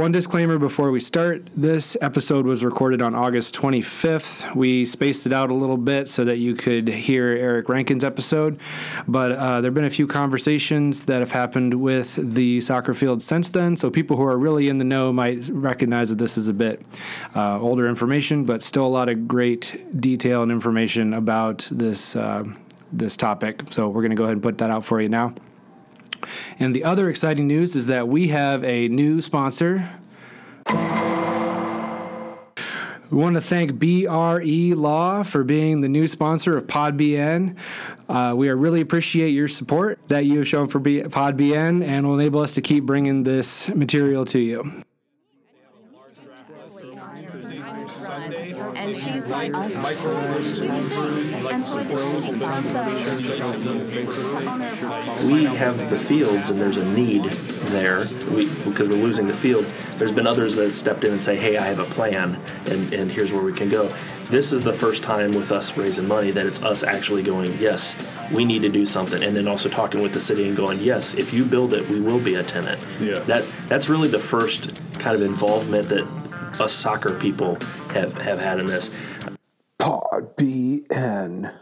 One disclaimer before we start this episode was recorded on August 25th. We spaced it out a little bit so that you could hear Eric Rankin's episode, but uh, there have been a few conversations that have happened with the soccer field since then. So people who are really in the know might recognize that this is a bit uh, older information, but still a lot of great detail and information about this. Uh, this topic. So, we're going to go ahead and put that out for you now. And the other exciting news is that we have a new sponsor. We want to thank BRE Law for being the new sponsor of PodBN. Uh, we really appreciate your support that you have shown for B- PodBN and will enable us to keep bringing this material to you. And she's like, us. we have the fields and there's a need there we, because we're losing the fields. There's been others that have stepped in and say, hey, I have a plan and, and here's where we can go. This is the first time with us raising money that it's us actually going, yes, we need to do something. And then also talking with the city and going, yes, if you build it, we will be a tenant. Yeah. That That's really the first kind of involvement that us soccer people have, have had in this. Pod BN.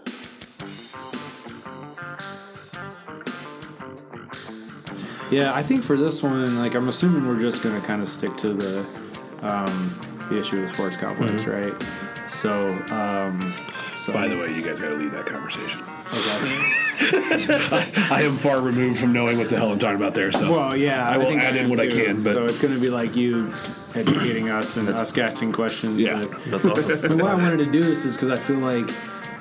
Yeah, I think for this one, like I'm assuming we're just going to kind of stick to the um, the issue of the sports complex, right? So, um, so By the way, you guys got to lead that conversation. Okay. I am far removed from knowing what the hell I'm talking about there. So Well, yeah, I will think add in am what I can, but- so it's going to be like you educating us and us asking questions. Yeah. that- That's awesome. And what I wanted to do this is because I feel like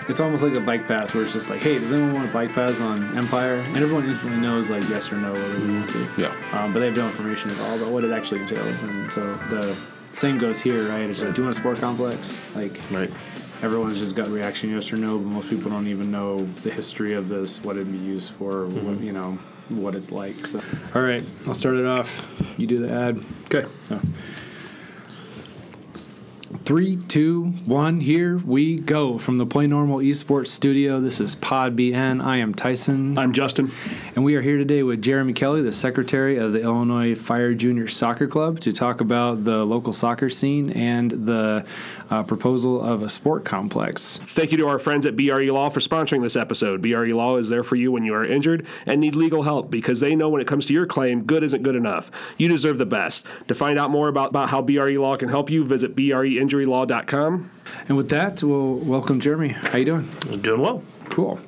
it's almost like a bike pass where it's just like, hey, does anyone want a bike pass on Empire? And everyone instantly knows like yes or no whether we want to. Yeah. Um, but they have no information at all about what it actually entails. And so the same goes here, right? It's like, do you want a sport complex? Like, right. everyone's just gut reaction, yes or no. But most people don't even know the history of this, what it'd be used for, what, mm-hmm. you know, what it's like. So, all right, I'll start it off. You do the ad. Okay. Oh. Three, two, one, here we go. From the Play Normal Esports Studio, this is Pod BN. I am Tyson. I'm Justin. And we are here today with Jeremy Kelly, the secretary of the Illinois Fire Junior Soccer Club, to talk about the local soccer scene and the uh, proposal of a sport complex. Thank you to our friends at BRE Law for sponsoring this episode. BRE Law is there for you when you are injured and need legal help because they know when it comes to your claim, good isn't good enough. You deserve the best. To find out more about, about how BRE Law can help you, visit breinjurylaw.com. And with that, we'll welcome Jeremy. How you doing? I'm doing well. Cool.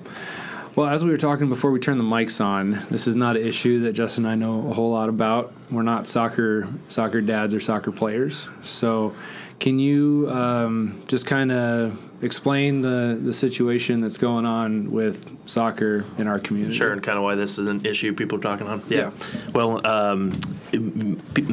Well, as we were talking before we turned the mics on, this is not an issue that Justin and I know a whole lot about. We're not soccer soccer dads or soccer players. So, can you um, just kind of explain the the situation that's going on with soccer in our community? Sure, and kind of why this is an issue people are talking on. Yeah. Well, um,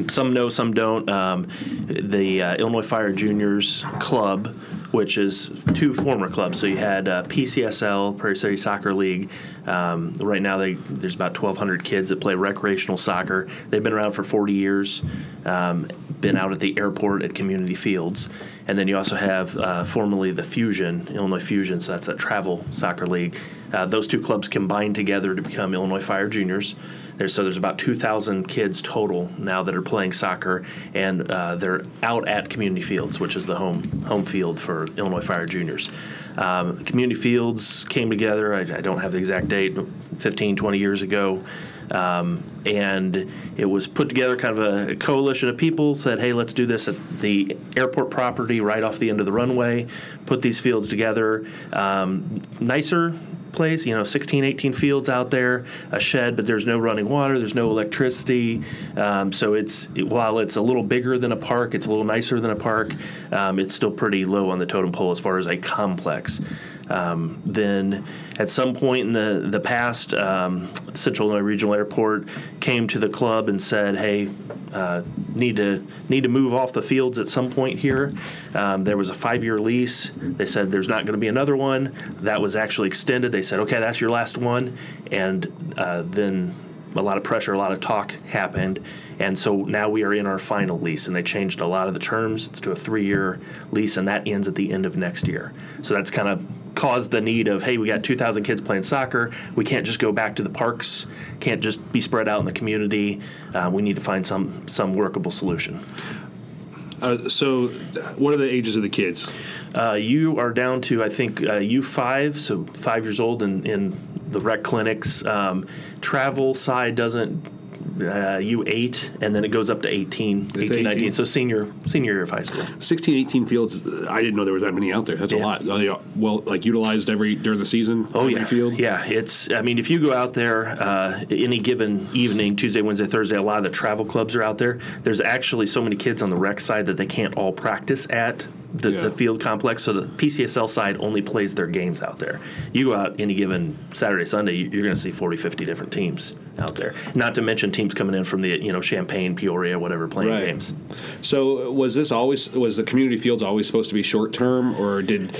some know, some don't. Um, the uh, Illinois Fire Juniors Club, which is two former clubs. So you had uh, PCSL, Prairie City Soccer League. Um, right now, they, there's about 1,200 kids that play recreational soccer. They've been around for 40 years. Um, been out at the airport at community fields. And then you also have uh, formerly the Fusion, Illinois Fusion, so that's that travel soccer league. Uh, those two clubs combined together to become Illinois Fire Juniors. There's, so there's about 2,000 kids total now that are playing soccer, and uh, they're out at community fields, which is the home home field for Illinois Fire Juniors. Um, community fields came together. I, I don't have the exact date, 15, 20 years ago. Um, and it was put together kind of a coalition of people said, hey, let's do this at the airport property right off the end of the runway, put these fields together. Um, nicer place, you know, 16, 18 fields out there, a shed, but there's no running water, there's no electricity. Um, so it's, it, while it's a little bigger than a park, it's a little nicer than a park, um, it's still pretty low on the totem pole as far as a complex. Um, then at some point in the, the past, um, Central Illinois Regional Airport came to the club and said, "Hey, uh, need to need to move off the fields at some point here." Um, there was a five year lease. They said there's not going to be another one. That was actually extended. They said, "Okay, that's your last one," and uh, then a lot of pressure, a lot of talk happened, and so now we are in our final lease, and they changed a lot of the terms. It's to a three-year lease, and that ends at the end of next year. So that's kind of caused the need of hey, we got 2,000 kids playing soccer. We can't just go back to the parks. Can't just be spread out in the community. Uh, we need to find some some workable solution. Uh, so, what are the ages of the kids? Uh, you are down to I think uh, U five, so five years old, in, in the rec clinics. Um, travel side doesn't. Uh, U8, and then it goes up to 18, 18, 18. 19. So senior senior year of high school. 16, 18 fields. uh, I didn't know there was that many out there. That's a lot. Are they well, like utilized every during the season. Oh yeah, field. yeah. It's. I mean, if you go out there uh, any given evening, Tuesday, Wednesday, Thursday, a lot of the travel clubs are out there. There's actually so many kids on the rec side that they can't all practice at the, Yeah. the field complex. So the PCSL side only plays their games out there. You go out any given Saturday, Sunday, you- you're going to see 40, 50 different teams out there. Not to mention teams coming in from the you know Champaign, Peoria, whatever, playing Right. games. So was this always was the community fields always supposed to be short term, or did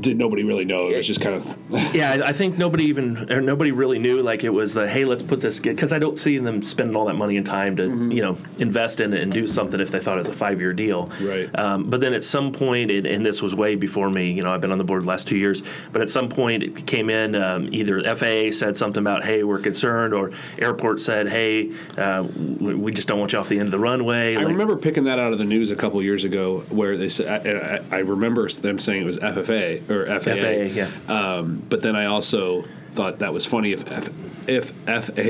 did nobody really know? It was just kind of Yeah, I think nobody even or nobody really knew like it was the hey, let's put this because I don't see them spending all that money and time to Mm-hmm. you know invest in it and do something if they thought it was a five year deal. Right. Um, but then at some point, and, and this was way before me. You know, I've been on the board the last two years. But at some point, it came in. Um, either FAA said something about hey, we're concerned, or airport said hey, uh, we we just don't want you off the end of the runway. I Like- remember picking that out of the news a couple years ago, where they said, I, I, I remember them saying it was FFA or FAA. FAA, yeah. Um, but then I also thought that was funny if F, if FAA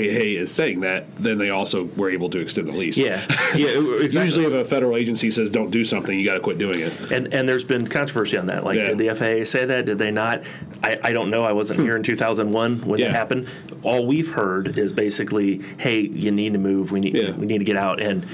is saying that, then they also were able to extend the lease. Yeah, yeah. Exactly. Usually, if a federal agency says don't do something, you got to quit doing it. And and there's been controversy on that. Like, Yeah. did the FAA say that? Did they not? I, I don't know. I wasn't here in 2001 when Yeah. it happened. All we've heard is basically, hey, you need to move. We need Yeah. we need to get out. And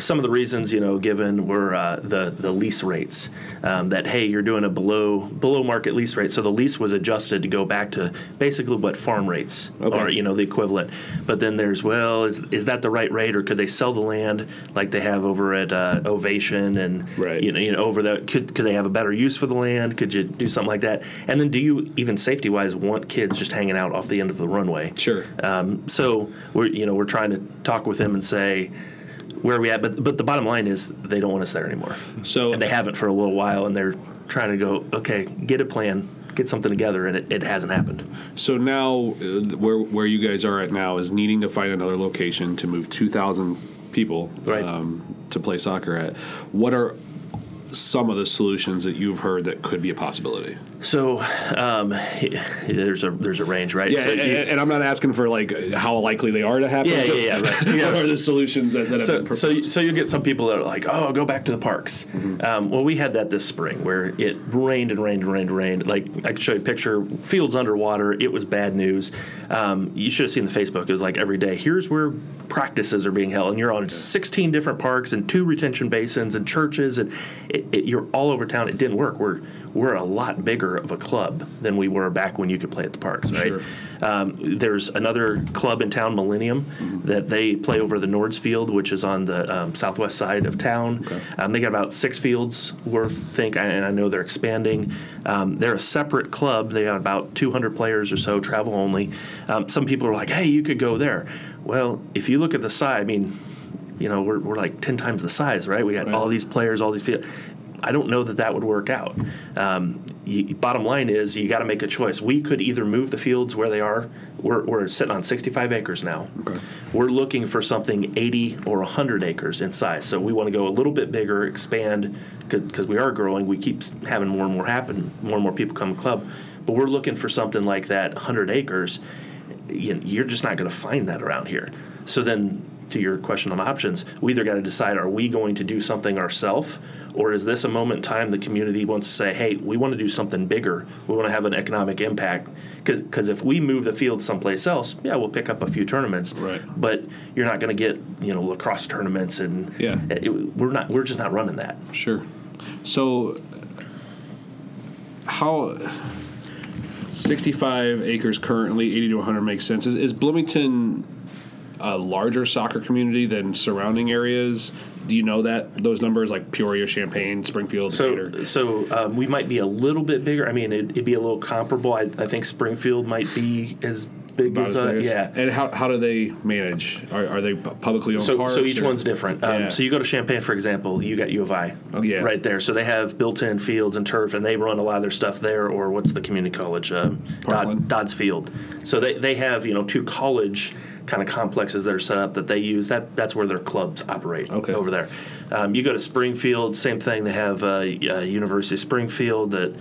some of the reasons, you know, given were uh, the the lease rates. Um, that hey, you're doing a below below market lease rate. So the lease was adjusted to go back to basically what farm rates Okay. are. You know, the equivalent. But then there's well, is is that the right rate, or could they sell the land like they have over at uh, Ovation and Right. you know, you know, over the could could they have a better use for the land? Could you do something like that? And then, do you even safety wise want kids just hanging out off the end of the runway? Sure. Um, so we're you know we're trying to talk with them and say where are we at, but but the bottom line is they don't want us there anymore. So- and they haven't for a little while, and they're trying to go okay, get a plan, get something together, and it, it hasn't happened. So now, uh, where where you guys are at now is needing to find another location to move two thousand people Right. um, to play soccer at. What are some of the solutions that you've heard that could be a possibility? So um, there's a there's a range, right? Yeah, so and, you- and I'm not asking for like how likely they are to happen. Yeah, yeah, just yeah, right. what Yeah. are the solutions that, that have so, been so, proposed? so you get some people that are like, oh, go back to the parks. Um, well, we had that this spring where it rained and rained and rained and rained. Like I can show you a picture, fields underwater. It was bad news. Um, you should have seen the Facebook. It was like every day. Here's where practices are being held, and you're on 16 different parks and two retention basins and churches, and it, it, you're all over town. It didn't work. We're we're a lot bigger of a club than we were back when you could play at the parks, right? Sure. Um, there's another club in town, Millennium, that they play over the Nords Field, which is on the um, southwest side of town. Um, they got about six fields worth, think, and I know they're expanding. Um, they're a separate club. They got about 200 players or so, travel only. Um, some people are like, "Hey, you could go there." Well, if you look at the size, I mean, you know, we're, we're like 10 times the size, right? We got Right. all these players, all these fields. I don't know that that would work out. Um, you, bottom line is you got to make a choice. We could either move the fields where they are. We're, we're sitting on 65 acres now. We're looking for something 80 or 100 acres in size. So we want to go a little bit bigger, expand because we are growing. We keep having more and more happen, more and more people come to club. But we're looking for something like that 100 acres. You- You're just not going to find that around here. So then to your question on options, we either got to decide are we going to do something ourselves, or is this a moment in time the community wants to say, hey, we want to do something bigger, we want to have an economic impact? Because if we move the field someplace else, yeah, we'll pick up a few tournaments, Right. but you're not going to get you know lacrosse tournaments, and Yeah. it- we're not we're just not running that. Sure. So, how 65 acres currently, 80 to 100 makes sense. Is, is Bloomington a larger soccer community than surrounding areas? Do you know that those numbers like Peoria, Champaign, Springfield, Decatur? So, so um, we might be a little bit bigger. I mean, it, it'd be a little comparable. I, I think Springfield might be as big as as uh, as- yeah. And how, how do they manage? Are, are they publicly owned So, so each or- one's different. Um, Yeah. So you go to Champaign, for example, you got U of I Oh, yeah. right there. So they have built-in fields and turf, and they run a lot of their stuff there. Or what's the community college? Um. Dodd, Dodds Field. So they, they have you know two college kind of complexes that are set up that they use. That that's where their clubs operate Okay. over there. Um, you go to Springfield, same thing. They have uh, University of Springfield that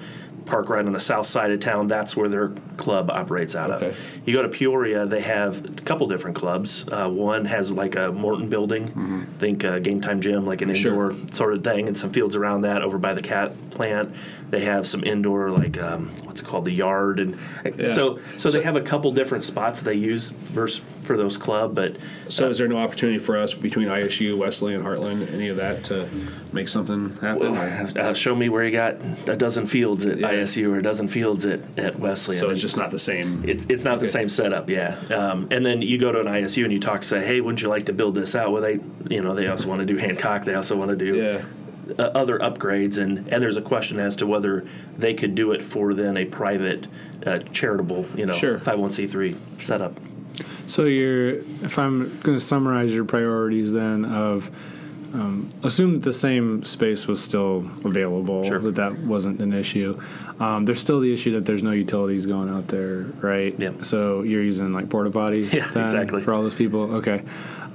park right on the south side of town. That's where their club operates out Okay. of. You go to Peoria, they have a couple different clubs. Uh, one has like a Morton building, think uh, game time gym, like an Mm-hmm. Sure. indoor sort of thing, and some fields around that over by the cat plant. They have some indoor, like um, what's it called, the yard, and so so they have a couple different spots they use versus for those club. But So is there no opportunity for us between ISU, Wesley, and Heartland, any of that, to make something happen? uh, show me where you got a dozen fields at Yeah. ISU or a dozen fields at, at Wesley. so I it's just not the same. It's, it's not the same setup, yeah. Um, and then you go to an ISU and you talk, say, hey, wouldn't you like to build this out? Well, they, you know, they also want to do Hancock. They also want to do Yeah. Uh, other upgrades, and and there's a question as to whether they could do it for then a private, uh, charitable, you know, Sure. 501c3 setup. So you're, if I'm going to summarize your priorities, then of um, assume that the same space was still available, Sure. that that wasn't an issue. Um, there's still the issue that there's no utilities going out there, right? Yep. So you're using like porta potties, Yeah, exactly. for all those people. Okay.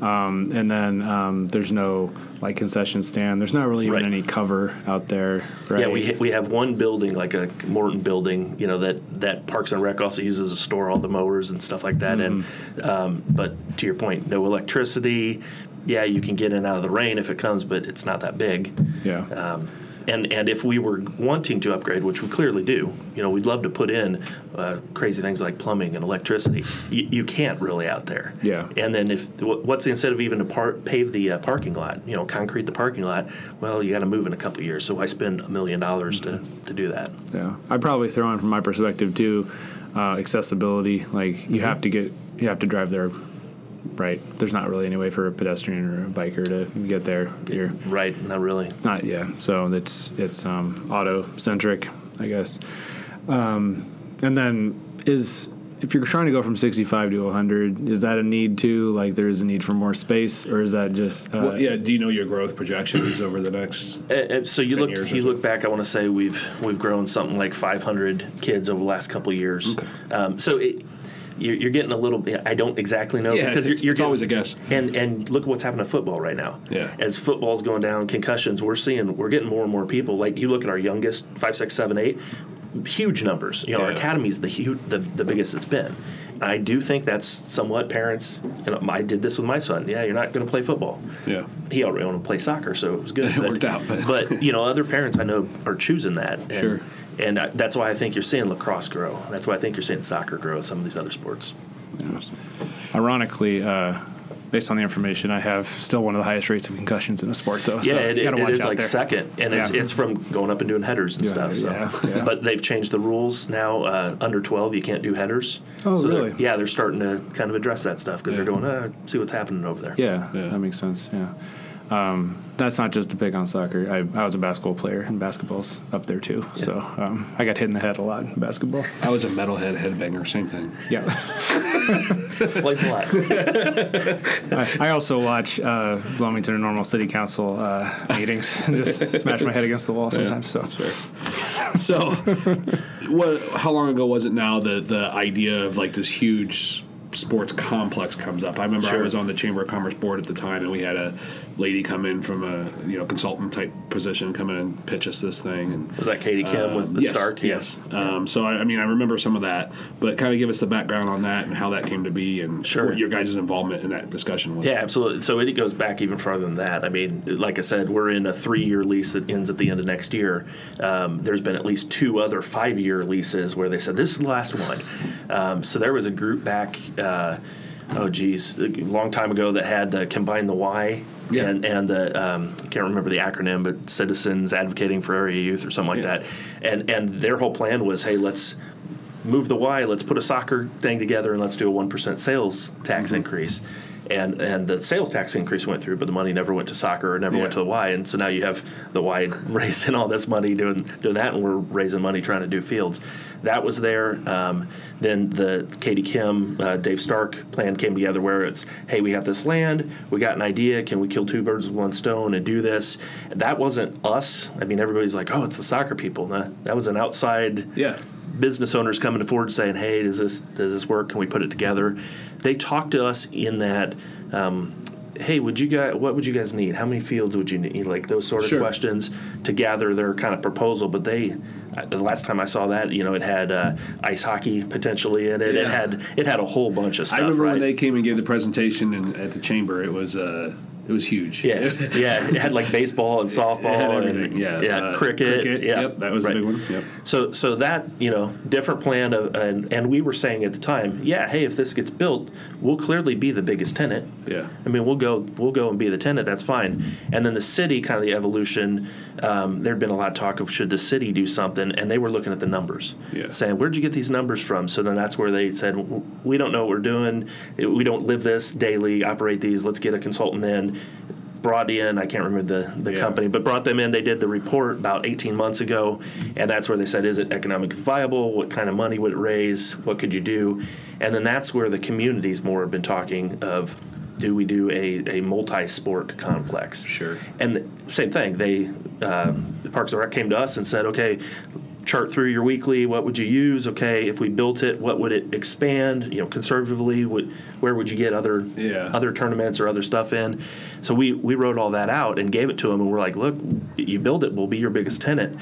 Um, and then um, there's no like concession stand. There's not really even Right. any cover out there, right? Yeah, we ha- we have one building, like a Morton building, you know, that, that Parks and Rec also uses to store all the mowers and stuff like that. And um, but to your point, no electricity. Yeah, you can get in out of the rain if it comes, but it's not that big. yeah. Um, and and if we were wanting to upgrade, which we clearly do, you know, we'd love to put in uh, crazy things like plumbing and electricity. You, you can't really out there. Yeah. And then if what's the incentive even to par- pave the uh, parking lot? You know, concrete the parking lot. Well, you got to move in a couple of years. So why spend a million dollars to to do that? Yeah, I'd probably throw in from my perspective too, uh, accessibility. Like you have to get, you have to drive there, right? There's not really any way for a pedestrian or a biker to get there. You're Right. Not really. not, yeah. So it's it's um, auto centric, I guess. Um, and then is if you're trying to go from 65 to 100, is that a need too? Like there is a need for more space, or is that just uh, Well, yeah. Do you know your growth projections over the next? Uh, uh, so you 10 look years you so. look back. I want to say we've we've grown something like 500 kids over the last couple of years. Um, so it, you're, you're getting a little. bit I don't exactly know Yeah, because you're, it's- you're always a guess. And and look at what's happening to football right now. Yeah. As football's going down, concussions. We're seeing we're getting more and more people. Like you look at our youngest five, six, seven, eight, huge numbers. You know, our academy's the the the biggest it's been. And I do think that's somewhat parents. You know, I did this with my son. Yeah, you're not going to play football Yeah. he already wanted to play soccer, so it was good. It worked out, but- but you know, other parents I know are choosing that. And, Sure. And I, that's why I think you're seeing lacrosse grow. That's why I think you're seeing soccer grow. Some of these other sports. Ironically, uh, based on the information I have, still one of the highest rates of concussions in a sport, though. Yeah, so it, you it watch like there. second, and it's Yeah. it's from going up and doing headers and Yeah, stuff. So, yeah, yeah. but they've changed the rules now. Uh, under 12, you can't do headers. Oh, So they're- really? Yeah, they're starting to kind of address that stuff because Yeah. they're going, uh, see what's happening over there. Yeah, Yeah. that makes sense. Yeah. Um, that's not just to pick on soccer. I, I was a basketball player, and basketball's up there too. So um, I got hit in the head a lot in basketball. I was a metalhead headbanger. Same thing. Yeah. Explains a lot. I, I also watch uh, Bloomington and Normal City Council uh, meetings and just smash my head against the wall sometimes. so that's fair. So, what? How long ago was it now that the idea of like this huge sports complex comes up? I remember I was on the Chamber of Commerce board at the time, and we had a lady come in from a you know consultant type position come in and pitch us this thing, and Was that Katie Kim with the yes, Stark? Yes. Um, so I, I mean, I remember some of that, but kind of give us the background on that and how that came to be, and Sure. your guys' involvement in that discussion was. Yeah, absolutely. So it goes back even farther than that. I mean, like I said, we're in a three-year lease that ends at the end of next year. Um, there's been at least two other five-year leases where they said this is the last one. Um, so there was a group back, uh, oh geez, a long time ago that had the combine the Y. Yeah. And, and the um, I can't remember the acronym, but Citizens Advocating for Area Youth or something like Yeah. that, and and their whole plan was, hey, let's move the Y, let's put a soccer thing together and let's do a 1% sales tax increase. and and the sales tax increase went through, but the money never went to soccer or never went to the Y, and so now you have the Y raising all this money doing doing that, and we're raising money trying to do fields. That was there. Um, then the Katie Kim, uh, Dave Stark plan came together where it's, hey, we got this land, we got an idea, can we kill two birds with one stone and do this? That wasn't us. I mean, everybody's like, oh, it's the soccer people. No, that was an outside Yeah. Business owners coming forward saying, "Hey, does this does this work? Can we put it together?" They talked to us in that. Um, Hey, would you guys? What would you guys need? How many fields would you need? Like those sort of Sure. questions to gather their kind of proposal. But they, the last time I saw that, you know, it had uh, ice hockey potentially in it. It had it had a whole bunch of stuff. I remember right? when they came and gave the presentation in, at the chamber. It was uh, it was huge. Yeah, yeah, it had like baseball and softball and. Yeah, yeah, uh, cricket. Yeah, Yep, that was right. a big one. Yep. So, so that you know, different plan of, and and we were saying at the time, yeah, hey, if this gets built, we'll clearly be the biggest tenant. Yeah. I mean, we'll go, we'll go and be the tenant. That's fine. And then the city, kind of the evolution. Um, there'd been a lot of talk of should the city do something, and they were looking at the numbers, Yeah. saying, where'd you get these numbers from? So then that's where they said, we don't know what we're doing. We don't live this daily. Operate these. Let's get a consultant in. Brought in, I can't remember the, the Yeah. company, but brought them in. They did the report about 18 months ago, and that's where they said, is it economic viable? What kind of money would it raise? What could you do? And then that's where the communities more have been talking of, do we do a, a multi-sport complex? Sure. And same thing, they um, the Parks and Rec came to us and said, okay, chart through your weekly. What would you use? Okay, if we built it, what would it expand? You know, conservatively, would where would you get other Yeah. other tournaments or other stuff in? So we we wrote all that out and gave it to them, and we're like, look, you build it, we'll be your biggest tenant.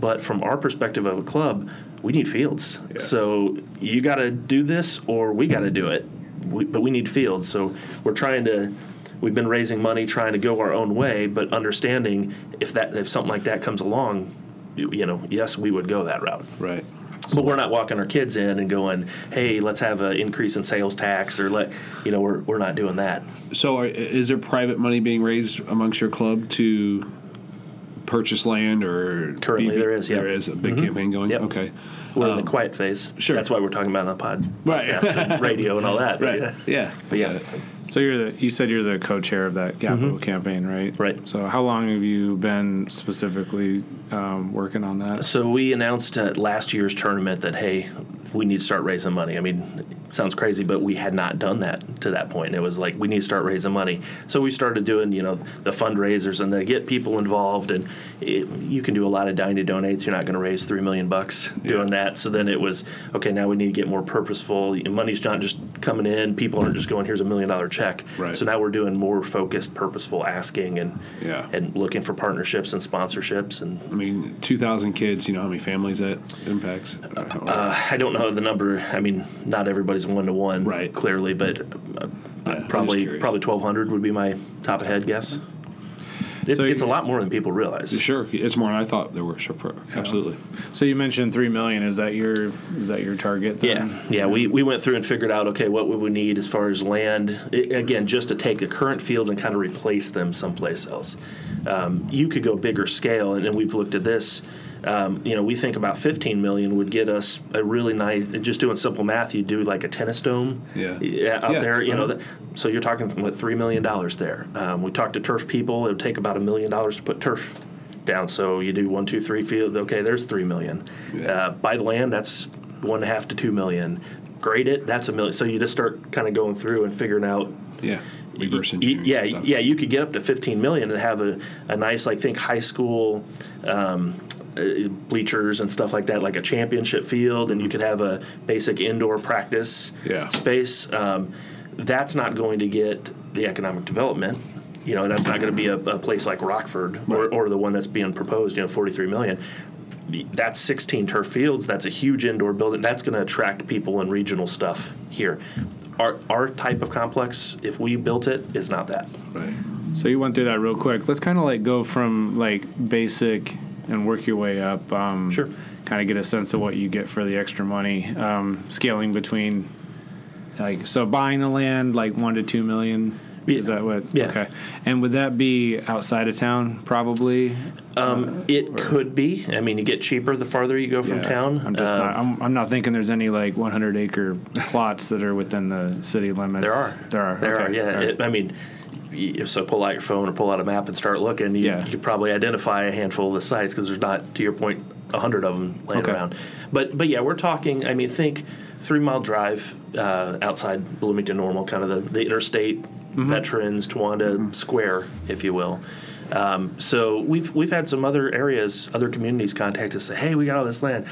But from our perspective of a club, we need fields. Yeah. So you got to do this, or we got to do it. We, but we need fields. So we're trying to. We've been raising money, trying to go our own way, but understanding if that if something like that comes along, you, know, yes, we would go that route. Right. But we're not walking our kids in and going, "Hey, let's have an increase in sales tax," or let you know, we're we're not doing that. So, are, is there private money being raised amongst your club to purchase land or Currently there is, yeah. there is a big mm-hmm. campaign going. Yep. Okay, We're in the um, quiet phase. sure. That's why we're talking about it on the pod, Right. and radio and all that. right, Yeah. yeah, But yeah, uh, So you're the you said you're the co-chair of that capital campaign, right? Mm-hmm. Right. So how long have you been specifically um, working on that? So we announced at last year's tournament that hey, we need to start raising money. I mean, sounds crazy, but we had not done that to that point. It was like we need to start raising money. So we started doing you know the fundraisers and they get people involved, and it, you can do a lot of dine to donates. You're not going to raise three million bucks doing that. So then it was okay. Now we need to get more purposeful. Money's not just coming in. People aren't just going here's a million dollar check. Right. So now we're doing more focused, purposeful asking and Yeah. and looking for partnerships and sponsorships and I mean, two thousand kids. You know how many families that impacts? Uh, I don't know the number. I mean, not everybody's one to one, Right. Clearly, but uh, Yeah, probably probably twelve hundred would be my top of head guess. It's, So it's a lot more than people realize. sure, it's more than I thought there were. Sure, for, absolutely. So you mentioned three million. Is that your is that your target? then? Yeah, yeah. We, we went through and figured out okay what would we need as far as land I again just to take the current fields and kind of replace them someplace else. Um, you could go bigger scale, and, and we've looked at this. Um, you know, we think about 15 million would get us a really nice. Just doing simple math, you do like a tennis dome. Yeah. out Yeah, there. You know, uh-huh. that, so you're talking what three million dollars there. Um, we talked to turf people. It would take about a million dollars to put turf down. So you do one, two, three field. Okay, there's three million. Yeah. Uh, buy the land. That's one and a half to two million. Grade it. That's a million. So you just start kind of going through and figuring out. Yeah, reverse engineering. yeah, stuff. yeah. You could get up to 15 million and have a, a nice, like think high school. Um, bleachers and stuff like that, like a championship field, and you could have a basic indoor practice Yeah. space. Um, that's not going to get the economic development. You know, that's not going to be a, a place like Rockford or, Right. or the one that's being proposed. You know, 43 million. That's 16 turf fields. That's a huge indoor building. That's going to attract people and regional stuff here. Our our type of complex, if we built it, is not that. Right. So you went through that real quick. Let's kind of like go from like basic and work your way up. Um, Sure. Kind of get a sense of what you get for the extra money. Um, scaling between like so buying the land like one to two million Is that what? Yeah. Okay. And would that be outside of town? Probably. Um, it could be. I mean, you get cheaper the farther you go from Yeah. town. I'm just Um, not. I'm, I'm not thinking there's any like 100 acre plots that are within the city limits. There are. There are. There okay. are. Yeah. Right. It, I mean, so pull out your phone or pull out a map and start looking. You, Yeah. you could probably identify a handful of the sites because there's not, to your point, a hundred of them laying Okay. around. But but yeah, we're talking. I mean, think three mile drive uh, outside Bloomington Normal, kind of the, the interstate Mm-hmm. Veterans Towanda Square, if you will. Um, so we've we've had some other areas, other communities contact us, say, "Hey, we got all this land.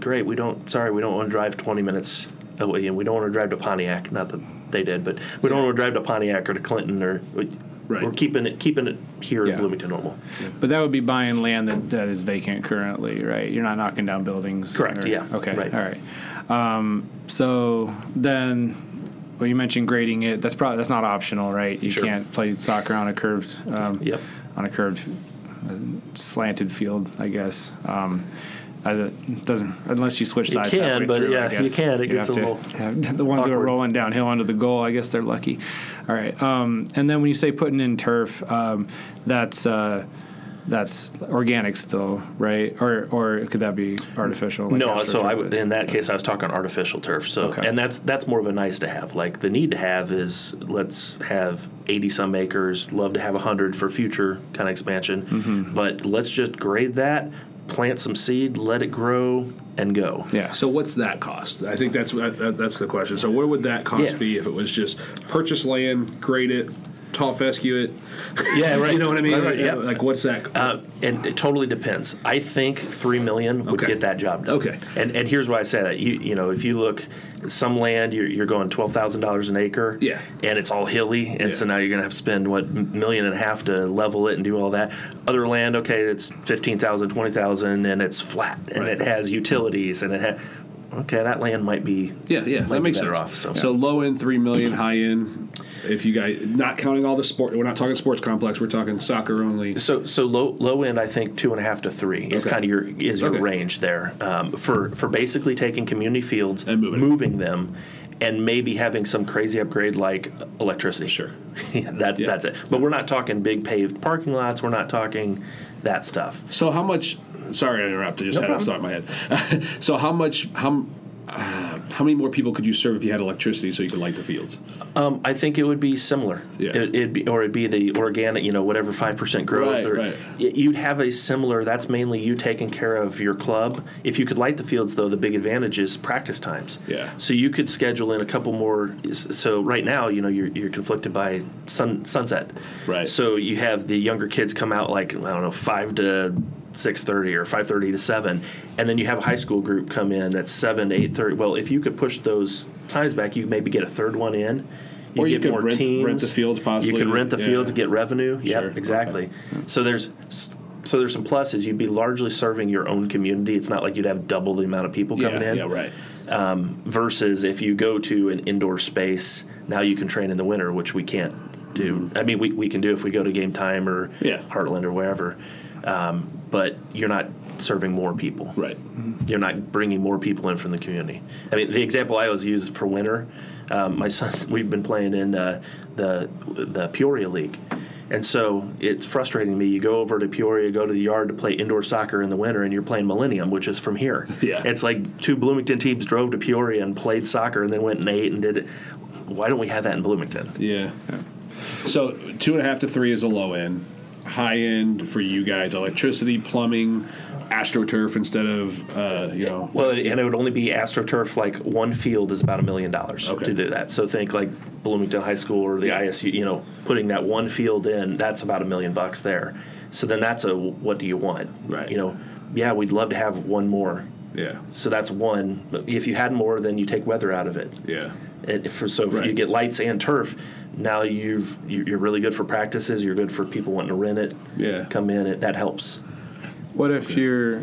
Great. We don't. Sorry, we don't want to drive 20 minutes away, and we don't want to drive to Pontiac. Not that they did, but we don't want to drive to Pontiac or to Clinton or. We, Right. We're keeping it keeping it here Yeah. in Bloomington Normal. But that would be buying land that, that is vacant currently, right? You're not knocking down buildings. Correct, yeah, Okay. right. All right. Um, so then, well, you mentioned grading it. That's probably that's not optional, right? You Sure. can't play soccer on a curved. Um, Yep. On a curved, uh, slanted field, I guess. Um, as it doesn't unless you switch sides. You can, but through, yeah, you can. It You gets a little the ones who are rolling downhill onto the goal. I guess they're lucky. All right. Um, and then when you say putting in turf, um, that's uh, that's organic still, right? Or or could that be artificial? like No, so I would, in that case, I was talking artificial turf. So, Okay. and that's that's more of a nice to have. Like the need to have is let's have eighty some acres. Love to have hundred for future kind of expansion, Mm-hmm. but let's just grade that, plant some seed, let it grow, and go. yeah. So what's that cost? I think that's that, that- that's the question. So what would that cost Yeah. be if it was just purchase land, grade it, tall fescue it? Yeah, right. you know what I mean? Right, right, yeah. like what's that? Uh, and it totally depends. I think three million would Okay. get that job done. Okay. And and here's why I say that. You you know if you look, some land you're, you're going twelve thousand dollars an acre. Yeah. And it's all hilly, and so now you're gonna have to spend what million and a half to level it and do all that. Other land, okay, it's fifteen thousand, twenty thousand, and it's flat and Right. it has utilities and it ha- Okay, that land might be yeah, yeah, that makes better sense. off. So, So low end three million, high end. If you guys not counting all the sport, we're not talking sports complex. We're talking soccer only. So so low low end, I think two and a half to three is Okay. kind of your is your Okay. range there um, for for basically taking community fields And moving it. them, and maybe having some crazy upgrade like electricity. Sure. that's Yeah. that's it. But we're not talking big paved parking lots. We're not talking that stuff. So how much? Sorry to interrupt. I just No had a problem. thought in my head. so how much? How uh, how many more people could you serve if you had electricity so you could light the fields? Um, I think it would be similar. Yeah. It, it'd be, or it'd be the organic, you know, whatever five percent growth. Right, or right. You'd have a similar. That's mainly you taking care of your club. If you could light the fields, though, the big advantage is practice times. Yeah. So you could schedule in a couple more. So right now, you know, you're, you're conflicted by sun sunset. Right. So you have the younger kids come out like I don't know five to. 6:30 or 5:30 to 7 and then you have a high school group come in that's 7 to 8:30 well if you could push those times back you maybe get a third one in you Or you get could more rent- teams. rent the fields possibly, You could rent the yeah. fields, get revenue. Sure, Yep, exactly. So there's so there's some pluses. You'd be largely serving your own community. It's not like you'd have double the amount of people coming yeah, in. yeah, right. Um, versus if you go to an indoor space, now you can train in the winter, which we can't do. I mean, we, we can do if we go to game time or Yeah. Heartland or wherever. Um, but you're not serving more people Right. you're not bringing more people in from the community. I mean, the example I always use for winter, um, my son, we've been playing in uh, the the Peoria League, and so it's frustrating me. You go over to Peoria, go to the yard to play indoor soccer in the winter, and you're playing Millennium, which is from here. Yeah. it's like two Bloomington teams drove to Peoria and played soccer, and then went and ate and did it. Why don't we have that in Bloomington? Yeah. So two and a half to three is a low end. High end for you guys: electricity, plumbing, astroturf instead of uh, you know. Well, and it would only be AstroTurf. Like one field is about a million dollars Okay. to do that. So think like Bloomington High School or the. ISU. You know, putting that one field in, that's about a million bucks there. So then that's a what do you want? Right. You know, yeah, we'd love to have one more. Yeah. So that's one. If you had more, then you take weather out of it. Yeah. And for, so if you get lights and turf, now you've you- you're really good for practices. You're good for people wanting to rent it. Yeah. Come in. It, that helps. What if you're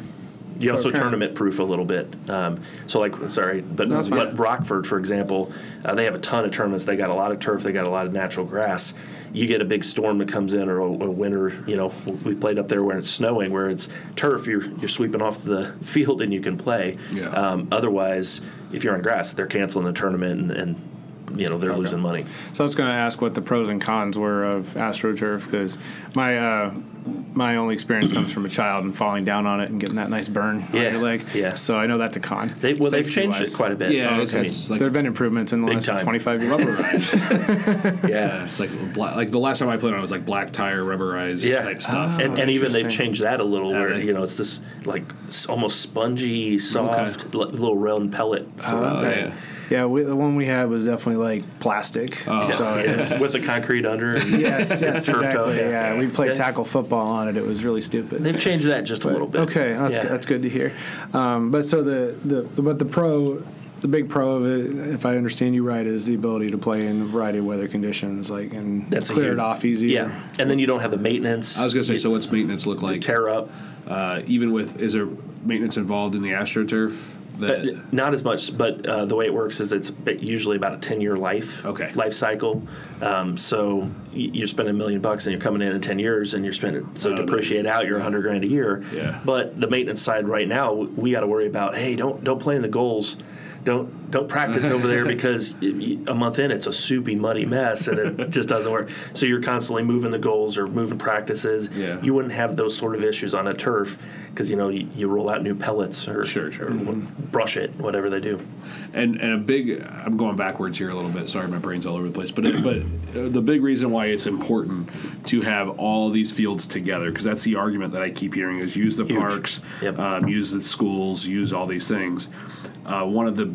You So also tournament proof a little bit. Um, so like, sorry, but No, that's fine. what Rockford, for example, uh, they have a ton of tournaments. They got a lot of turf. They got a lot of natural grass. You get a big storm that comes in, or a, a winter. You know, we played up there where it's snowing, where it's turf. You're you're sweeping off the field and you can play. Yeah. Um, otherwise, if you're on grass, they're canceling the tournament and. and you know they're losing money. So I was going to ask what the pros and cons were of AstroTurf because my uh, my only experience comes from a child and falling down on it and getting that nice burn on Yeah, your leg. yeah. So I know that's a con. They, well, they've changed Safety-wise. it quite a bit. Yeah, Oh, okay. like there have been improvements in the last time. 25 years. rubberized. yeah. yeah, it's like black, like the last time I played on it was like black tire rubberized Yeah, type stuff. Oh, and, and even they've changed that a little, where they? you know it's this like almost spongy, soft, li- little round pellet. So, Oh, Okay. yeah. Yeah, we, the one we had was definitely like plastic. Oh. So it was- with the concrete under. And yes, yes, turf exactly. coat, yeah. yeah. we played Yeah. tackle football on it. It was really stupid. They've changed that just a little bit. Okay, that's, Yeah. that's good to hear. Um, but so the, the but the pro, the big pro of it, if I understand you right, is the ability to play in a variety of weather conditions, like and That's a clear huge- it off easier. Yeah, and then you don't have the maintenance. I was gonna say, so what's maintenance look like? tear up. Uh, even with is there maintenance involved in the AstroTurf? That not as much, but uh, the way it works is it's usually about a ten-year life Okay. life cycle. Um, so you're spending a million bucks and you're coming in in ten years and you're spending so Oh, depreciate out you're a hundred grand a year. Yeah. But the maintenance side right now, we got to worry about. Hey, don't don't play in the goals. Don't don't practice over there because a month in it's a soupy muddy mess and it just doesn't work. So you're constantly moving the goals or moving practices. Yeah. You wouldn't have those sort of issues on a turf because you know you, you roll out new pellets or Sure, sure. or brush it, whatever they do. and and a big I'm going backwards here a little bit. Sorry, my brain's all over the place. But but the big reason why it's important to have all these fields together because that's the argument that I keep hearing is use the Huge. parks, Yep. um, use the schools, use all these things. Uh, one of the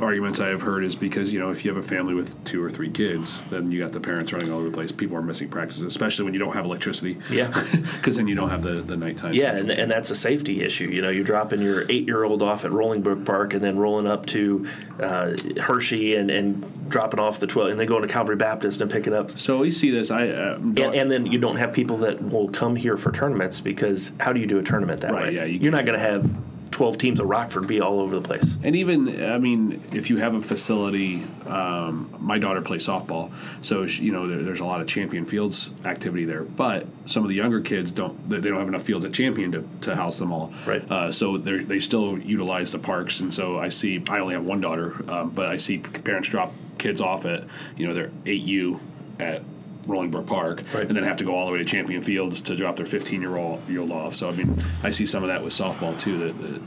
arguments I have heard is because you know if you have a family with two or three kids, then you got the parents running all over the place. People are missing practices, especially when you don't have electricity. Yeah. because then you don't have the the nighttime. Yeah, and, and that's a safety issue. You know, you're dropping your eight year old off at Rolling Brook Park and then rolling up to uh, Hershey and, and dropping off the 12, and then going to Calvary Baptist and picking up. so we see this. I uh, And, and then you don't have people that will come here for tournaments because how do you do a tournament that Right, way? yeah, you you are not going to have 12 teams of Rockford be all over the place. And even, I mean, if you have a facility, um, my daughter plays softball, so she, you know there, there's a lot of Champion Fields activity there. But some of the younger kids don't; they don't have enough fields at Champion to, to house them all. Right. Uh, so they they still utilize the parks, and so I see. I only have one daughter, um, but I see parents drop kids off at you know their eight U at. Rolling Brook Park, Right. and then have to go all the way to Champion Fields to drop their 15 year old off. So I mean, I see some of that with softball too. That, that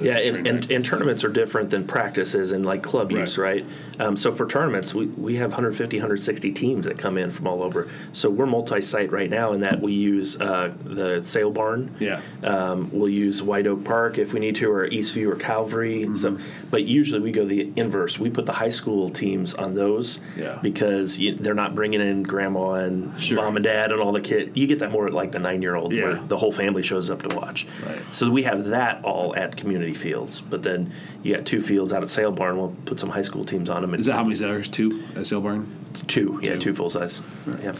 Yeah, and, and, and tournaments are different than practices and like club use, right? Um, so for tournaments, we, we have 150, 160 teams that come in from all over. So we're multi-site right now in that we use uh, the Sale Barn. Yeah. Um, we'll use White Oak Park if we need to, or Eastview or Calvary. Mm-hmm. So, but usually we go the inverse. We put the high school teams on those Yeah. because you, they're not bringing in grandma and Sure. mom and dad and all the kids. You get that more at like the nine-year-old where Yeah. the whole family shows up to watch. Right. So we have that all at community fields, but then you got two fields out at Sale Barn. We'll put some high school teams on them. Is that how many there's two at Sale Barn? two? Yeah, Two. two full size. Yeah.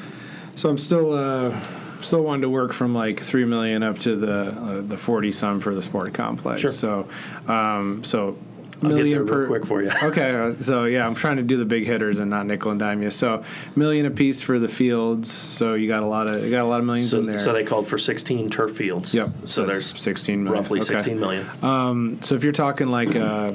So I'm still uh, still wanting to work from like three million up to the uh, the forty some for the sport complex. Sure. So um, so I'll get million per quick for you. okay, uh, so yeah, I'm trying to do the big hitters and not nickel and dime you. So million a piece for the fields. So you got a lot of you got a lot of millions in So, there. so they called for 16 turf fields. Yep. So that's there's 16 million. roughly Okay. 16 million. So if you're talking like uh,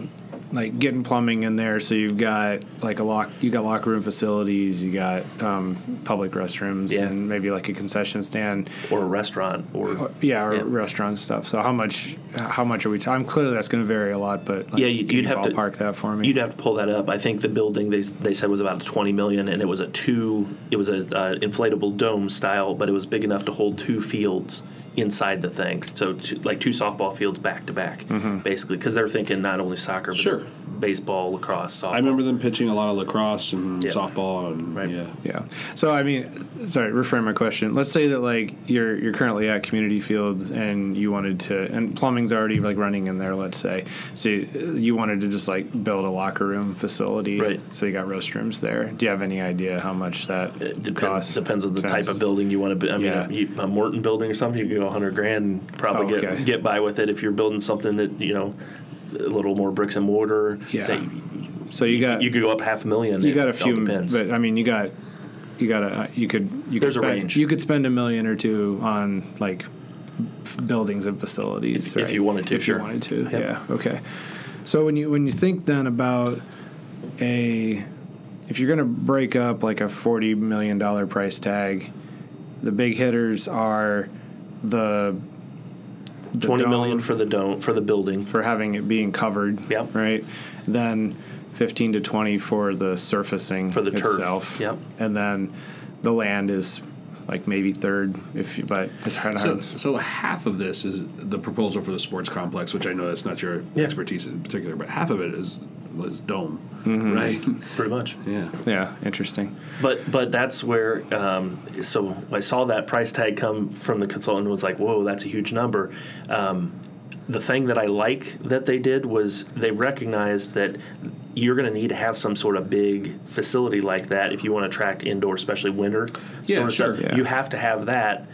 like getting plumbing in there, so you've got like a lock, you got locker room facilities, you got um, public restrooms, Yeah. and maybe like a concession stand. or a restaurant, or Yeah, or Yeah. restaurant stuff. So how much? How much are we? talking? clearly that's going to vary a lot, but like, Yeah, you'd you have to- ballpark that for me. You'd have to pull that up. I think the building they they said was about 20 million, and it was a two. It was a uh, inflatable dome style, but it was big enough to hold two fields inside the thing. So two, like two softball fields back to back, Mm-hmm. basically, because they're thinking not only soccer, but Sure. baseball, lacrosse, softball. I remember them pitching a lot of lacrosse and Yeah. softball and Right. yeah. Yeah. So I mean, sorry, reframe my question. Let's say that like you're you're currently at community fields and you wanted to, and plumbing's already like running in there. Let's say, so you, you wanted to just like build a locker room facility. Right. So you got restrooms there. Do you have any idea how much that It depends, costs? depends on the Depends. type of building you want to. Build I mean, Yeah. a, a Morton building or something, you could go 100 grand and probably Oh, get okay. get by with it. If you're building something that you know, a little more bricks and mortar, Yeah. say, So you got you could go up half a million. you got a few, but I mean, you got you got a you could you could There's a spend, range. You could spend a million or two on like buildings and facilities If- if you wanted to, If sure. you wanted to, Yep. yeah. Okay. So when you when you think then about a if you're going to break up like a forty million dollar price tag, the big hitters are the, the Twenty million dome for the dome for the building. for having it being covered. Yep. Right. Then fifteen to twenty for the surfacing For the turf. Yep. And then the land is like maybe third if you, but it's hard. So, hard. so half of this is the proposal for the sports complex, which I know that's not your Yeah. expertise in particular, but half of it is was dome, Mm-hmm. right? Pretty much. yeah. Yeah. Interesting. But but that's where um, so I saw that price tag come from the consultant and was like, whoa, that's a huge number. Um, the thing that I like that they did was they recognized that you're going to need to have some sort of big facility like that if you want to attract indoor, especially winter. Yeah, sort of sure. stuff. Yeah. You have to have that.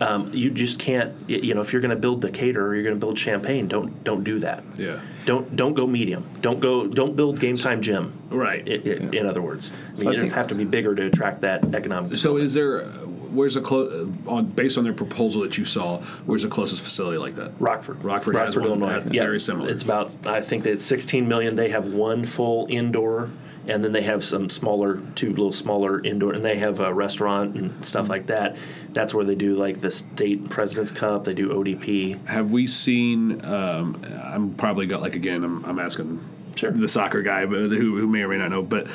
Um, you just can't. You know, if you're going to build Decatur or you're going to build Champaign, don't don't do that. Yeah. Don't don't go medium. Don't go. Don't build game time gym. Right. I- I- In other words, I So mean, I you think- have to be bigger to attract that economic. So is there? Where's the clo- on based on their proposal that you saw? Where's the closest facility like that? Rockford. Rockford has one Illinois. that- Yeah, very similar. It's about I think that it's 16 million. They have one full indoor, and then they have some smaller, two little smaller indoor, and they have a restaurant and stuff like that. That's where they do like the state president's cup. They do ODP. Have we seen? Um, I'm probably got like again. I'm, I'm asking Sure. the soccer guy, but who, who may or may not know. But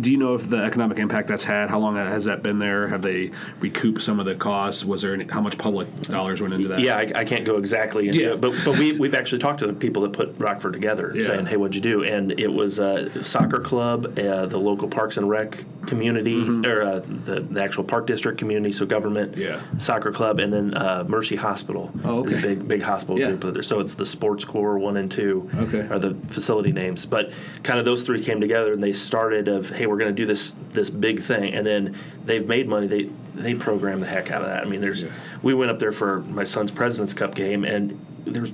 do you know if the economic impact that's had? How long has that been there? Have they recouped some of the costs? Was there any, how much public dollars went into that? Yeah, I, I can't go exactly into Yeah. it, but but we we've actually talked to the people that put Rockford together, Yeah. saying, "Hey, what'd you do?" And it was a soccer club, uh, the local Parks and Rec community, or uh, the the actual park district community, so government, Mm-hmm. Yeah. soccer club, and then uh, Mercy Hospital. Oh, okay. big big hospital Yeah. group. There. So it's the Sportscore one and two, Okay. are the facility names. But kind of those three came together, and they started of, "Hey, we're going to do this this big thing," and then they've made money. They they program the heck out of that. I mean, there's Yeah. we went up there for my son's President's Cup game, and there's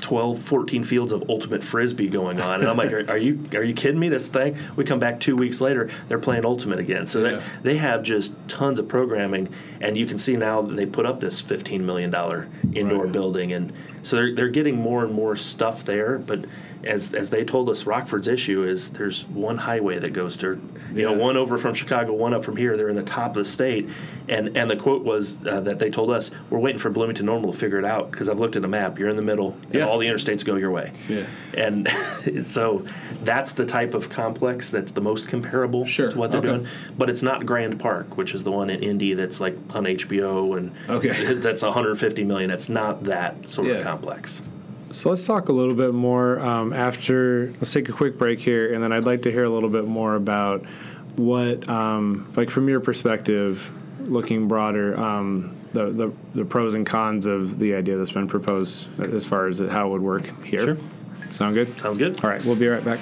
12, 14 fields of ultimate frisbee going on, and I'm like, are, are you are you kidding me? This thing. We come back two weeks later, they're playing ultimate again. So Yeah. they, they have just tons of programming, and you can see now that they put up this 15 million dollar indoor Right. building, and so they're they're getting more and more stuff there, but. As, as they told us, Rockford's issue is there's one highway that goes to, you know, one over from Chicago, one up from here. They're in the top of the state, and and the quote was uh, that they told us we're waiting for Bloomington Normal to figure it out because I've looked at a map. You're in the middle, and Yeah. all the interstates go your way. Yeah. And so that's the type of complex that's the most comparable Sure, to what they're okay. doing. But it's not Grand Park, which is the one in Indy that's like on HBO and Okay. that's 150 million. It's not that sort Yeah. of complex. So let's talk a little bit more um, after. Let's take a quick break here, and then I'd like to hear a little bit more about what, um, like, from your perspective, looking broader, um, the, the the pros and cons of the idea that's been proposed as far as how it would work here. Sure. Sound good? Sounds good. All right, we'll be right back.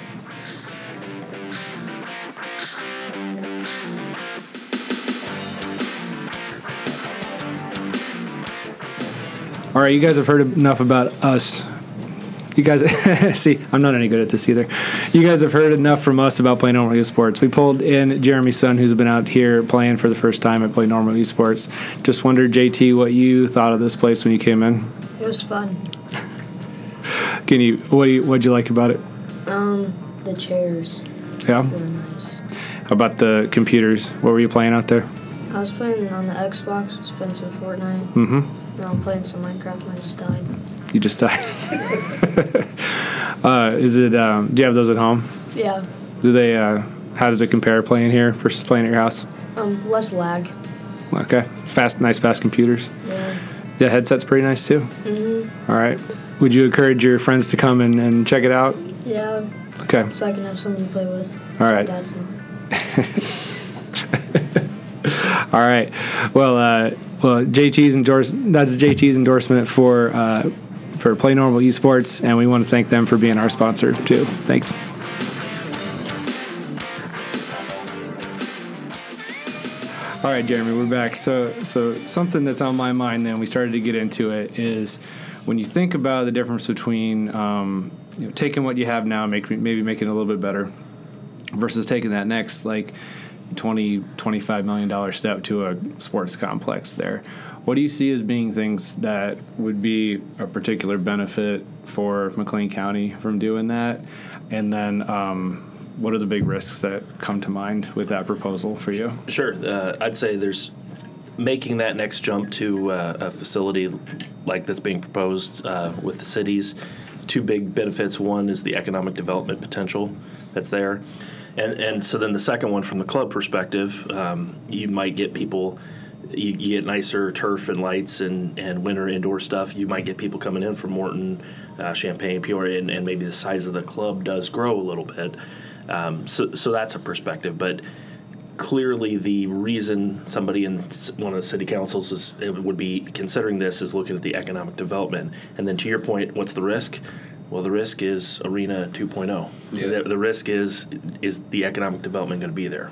All right, you guys have heard enough about us. You guys, see, I'm not any good at this either. You guys have heard enough from us about Play Normal Esports. We pulled in Jeremy's son, who's been out here playing for the first time at Play Normal Esports. Just wondered, JT, what you thought of this place when you came in. It was fun. Can you, what do you, what'd you like about it? Um, the chairs Yeah. nice. How about the computers? What were you playing out there? I was playing on the Xbox, was playing some Fortnite. Mm-hmm. Now I'm playing some Minecraft and I just died. You just died. uh, is it? Um, do you have those at home? Yeah. Do they? Uh, how does it compare playing here versus playing at your house? Um, less lag. Okay, fast, nice, fast computers. Yeah. Yeah, headset's pretty nice too. Mm-hmm. All right. Would you encourage your friends to come and, and check it out? Yeah. Okay. So I can have something to play with. All right. All right. Well, uh, well, JT's endorse. That's JT's endorsement for uh, for Play Normal Esports, and we want to thank them for being our sponsor too. Thanks. All right, Jeremy, we're back. So, so something that's on my mind, and we started to get into it, is when you think about the difference between um, you know, taking what you have now, make, maybe making it a little bit better, versus taking that next like 20 25 million dollar step to a sports complex there what do you see as being things that would be a particular benefit for mclean county from doing that and then um, what are the big risks that come to mind with that proposal for you? Sure. Uh, I'd say there's making that next jump to uh, a facility like this being proposed uh, with the cities. Two big benefits. One is the economic development potential that's there, and and so then the second one from the club perspective, um, you might get people. You, you get nicer turf and lights and, and winter indoor stuff. You might get people coming in from Morton, uh, Champaign, Peoria, and, and maybe the size of the club does grow a little bit. Um, so, so that's a perspective. But clearly the reason somebody in one of the city councils is, would be considering this is looking at the economic development. And then to your point, what's the risk? Well, the risk is Arena 2.0. Yeah. The, the risk is is the economic development going to be there?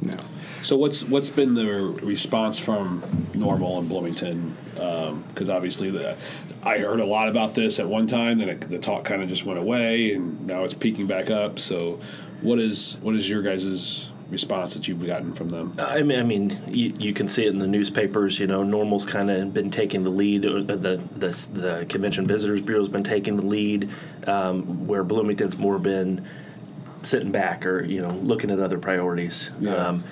No. So what's what's been the response from Normal and Bloomington? Because obviously, the, I heard a lot about this at one time, and it, the talk kind of just went away, and now it's peaking back up. So, what is what is your guys' response that you've gotten from them? I mean, I mean, you, you can see it in the newspapers. You know, Normal's kind of been taking the lead. The, the the Convention Visitors Bureau's been taking the lead, um, where Bloomington's more been sitting back or you know looking at other priorities. Yeah. Um,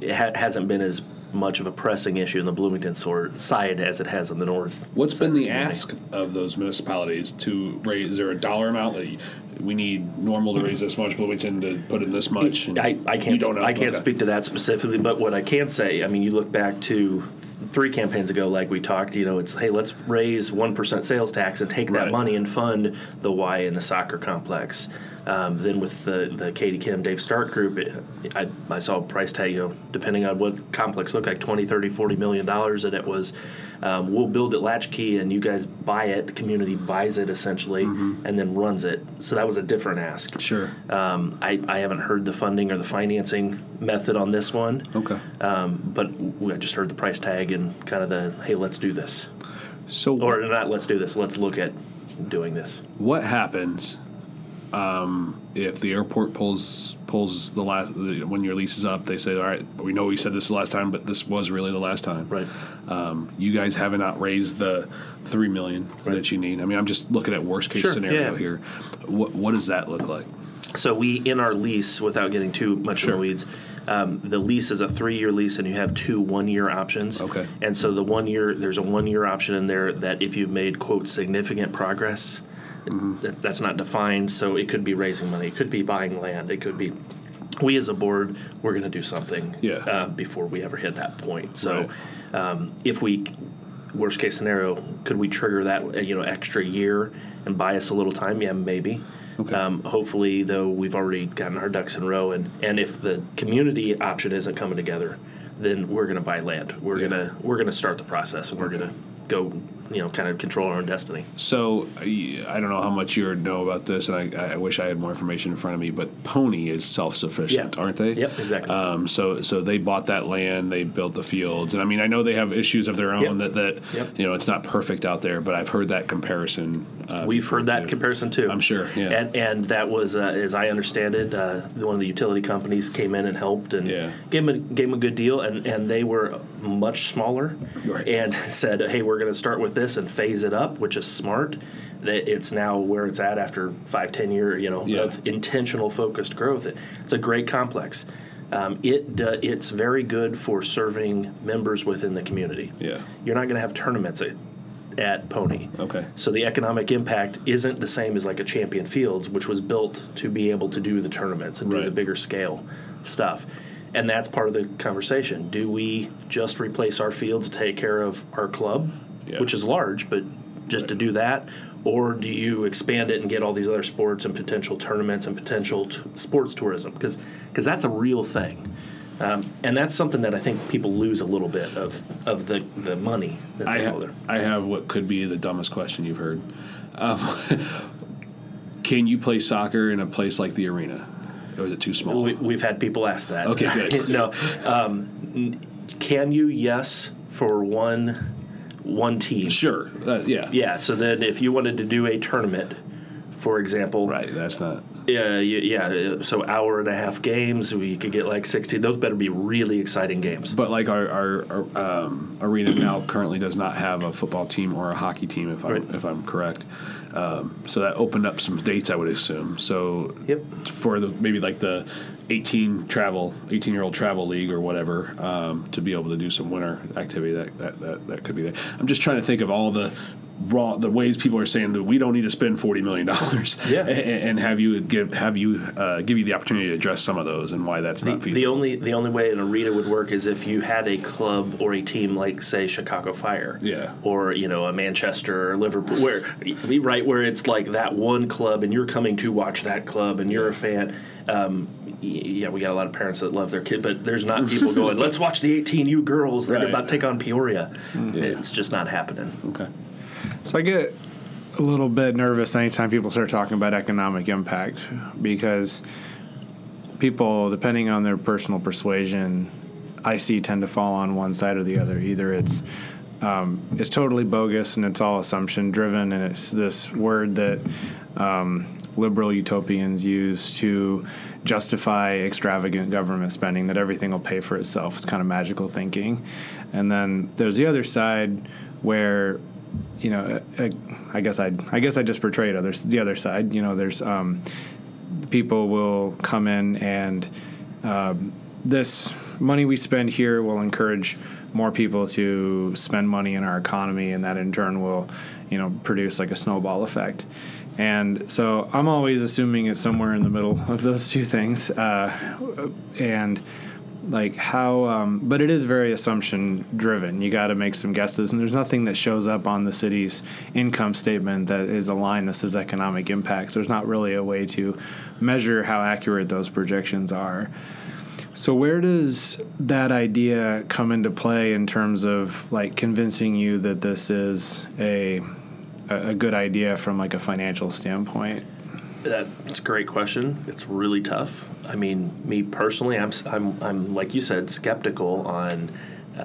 it ha- hasn't been as much of a pressing issue in the Bloomington sort side as it has in the north. What's been the community. ask of those municipalities to raise? Is there a dollar amount that you, we need Normal to raise this much, Bloomington to put in this much? I, I can't? I can't speak to that specifically, but what I can say, I mean, you look back to three campaigns ago, like we talked, you know, it's hey, let's raise one percent sales tax and take that Right. money and fund the Y and the soccer complex. Um, then with the the Katie Kim Dave Stark group, it, I, I saw a price tag, you know, depending on what complex looked like 20, 30, 40 million dollars, and it was um, we'll build it latchkey and you guys buy it, the community buys it essentially, and then runs it. So that was a different ask. Sure. Um, I, I haven't heard the funding or the financing method on this one. Okay. Um, but we, I just heard the price tag and kind of the hey, let's do this, So or not let's do this. Let's look at doing this. What happens um, if the airport pulls pulls the last the, when your lease is up? They say, "All right, we know we said this the last time, but this was really the last time." Right. Um, you guys have not raised the three million Right. that you need. I mean, I'm just looking at worst case Sure, scenario yeah. here. What what does that look like? So we in our lease, without getting too much in the weeds, um, the lease is a three-year lease, and you have two one-year options. Okay. And so the one year, there's a one-year option in there that if you've made quote significant progress, Mm-hmm. that, that's not defined. So it could be raising money, it could be buying land, it could be. We as a board, we're going to do something Yeah. uh, before we ever hit that point. So Right. um, if we worst case scenario, could we trigger that uh, you know extra year and buy us a little time? Yeah, maybe. Okay. Um, hopefully, though, we've already gotten our ducks in a row, and, and if the community option isn't coming together, then we're going to buy land. We're Yeah. gonna we're gonna start the process, and we're gonna go, you know, kind of control our own destiny. So I I don't know how much you know about this, and I, I wish I had more information in front of me. But Pony is self sufficient, Yeah. aren't they? Yep, exactly. Um, so so they bought that land, they built the fields, and I mean I know they have issues of their own Yep. that that Yep. you know it's not perfect out there, but I've heard that comparison. Uh, We've heard that too. comparison too. I'm sure, yeah. And and that was, uh, as I understand it, uh, one of the utility companies came in and helped and Yeah. gave them a, gave them a good deal, and, and they were much smaller, Right. and said, hey, we're going to start with this and phase it up, which is smart. That it's now where it's at after five, ten year, you know, Yeah. of intentional focused growth. It, it's a great complex. Um, it uh, it's very good for serving members within the community. Yeah. You're not going to have tournaments at, at Pony. Okay. So the economic impact isn't the same as like a Champion Fields, which was built to be able to do the tournaments and do the bigger scale stuff. And that's part of the conversation. Do we just replace our fields to take care of our club, Yeah. which is large, but just to do that? Or do you expand it and get all these other sports and potential tournaments and potential t- sports tourism? Because because that's a real thing. Um, and that's something that I think people lose a little bit of, of the, the money that's I, ha- there. I have what could be the dumbest question you've heard. Um, can you play soccer in a place like the arena, or is it too small? We, we've had people ask that. Okay, good. no, um, can you? Yes, for one one team. sure. Uh, yeah. Yeah. So then, if you wanted to do a tournament, for example, Right. That's not. Yeah, yeah. So hour and a half games, we could get like sixteen. Those better be really exciting games. But like our, our, our um, arena now currently does not have a football team or a hockey team, if I'm Right. if I'm correct. Um, so that opened up some dates, I would assume. So Yep. for the maybe like the 18 travel, 18 year old travel league or whatever, um, to be able to do some winter activity, that, that that that could be there. I'm just trying to think of all the raw the ways people are saying that we don't need to spend 40 million dollars, Yeah. and, and have you give have you uh, give you the opportunity to address some of those and why that's The, not feasible. the only the only way an arena would work is if you had a club or a team like say Chicago Fire, Yeah. or you know a Manchester or Liverpool, where right where it's like that one club and you're coming to watch that club and you're a fan. Um, yeah, we got a lot of parents that love their kid, but there's not people going. Let's watch the 18U girls that are Right. about to take on Peoria. Yeah. It's just not happening. okay. So I get a little bit nervous anytime people start talking about economic impact because people, depending on their personal persuasion, I see tend to fall on one side or the other. Either it's um, it's totally bogus and it's all assumption driven, and it's this word that um, liberal utopians use to justify extravagant government spending that everything will pay for itself. It's kind of magical thinking. And then there's the other side where you know, uh, I guess I I guess I just portrayed others the other side. You know, there's um, people will come in and um, this money we spend here will encourage more people to spend money in our economy, and that in turn will, you know, produce like a snowball effect. And so I'm always assuming it's somewhere in the middle of those two things, uh, and like how um, but it is very assumption driven. You got to make some guesses and there's nothing that shows up on the city's income statement that is a line that says economic impacts. There's not really a way to measure how accurate those projections are. So where does that idea come into play in terms of like convincing you that this is a a a good idea from like a financial standpoint That's a great question. It's really tough. I mean, me personally, I'm, s- I'm, I'm like you said, skeptical on.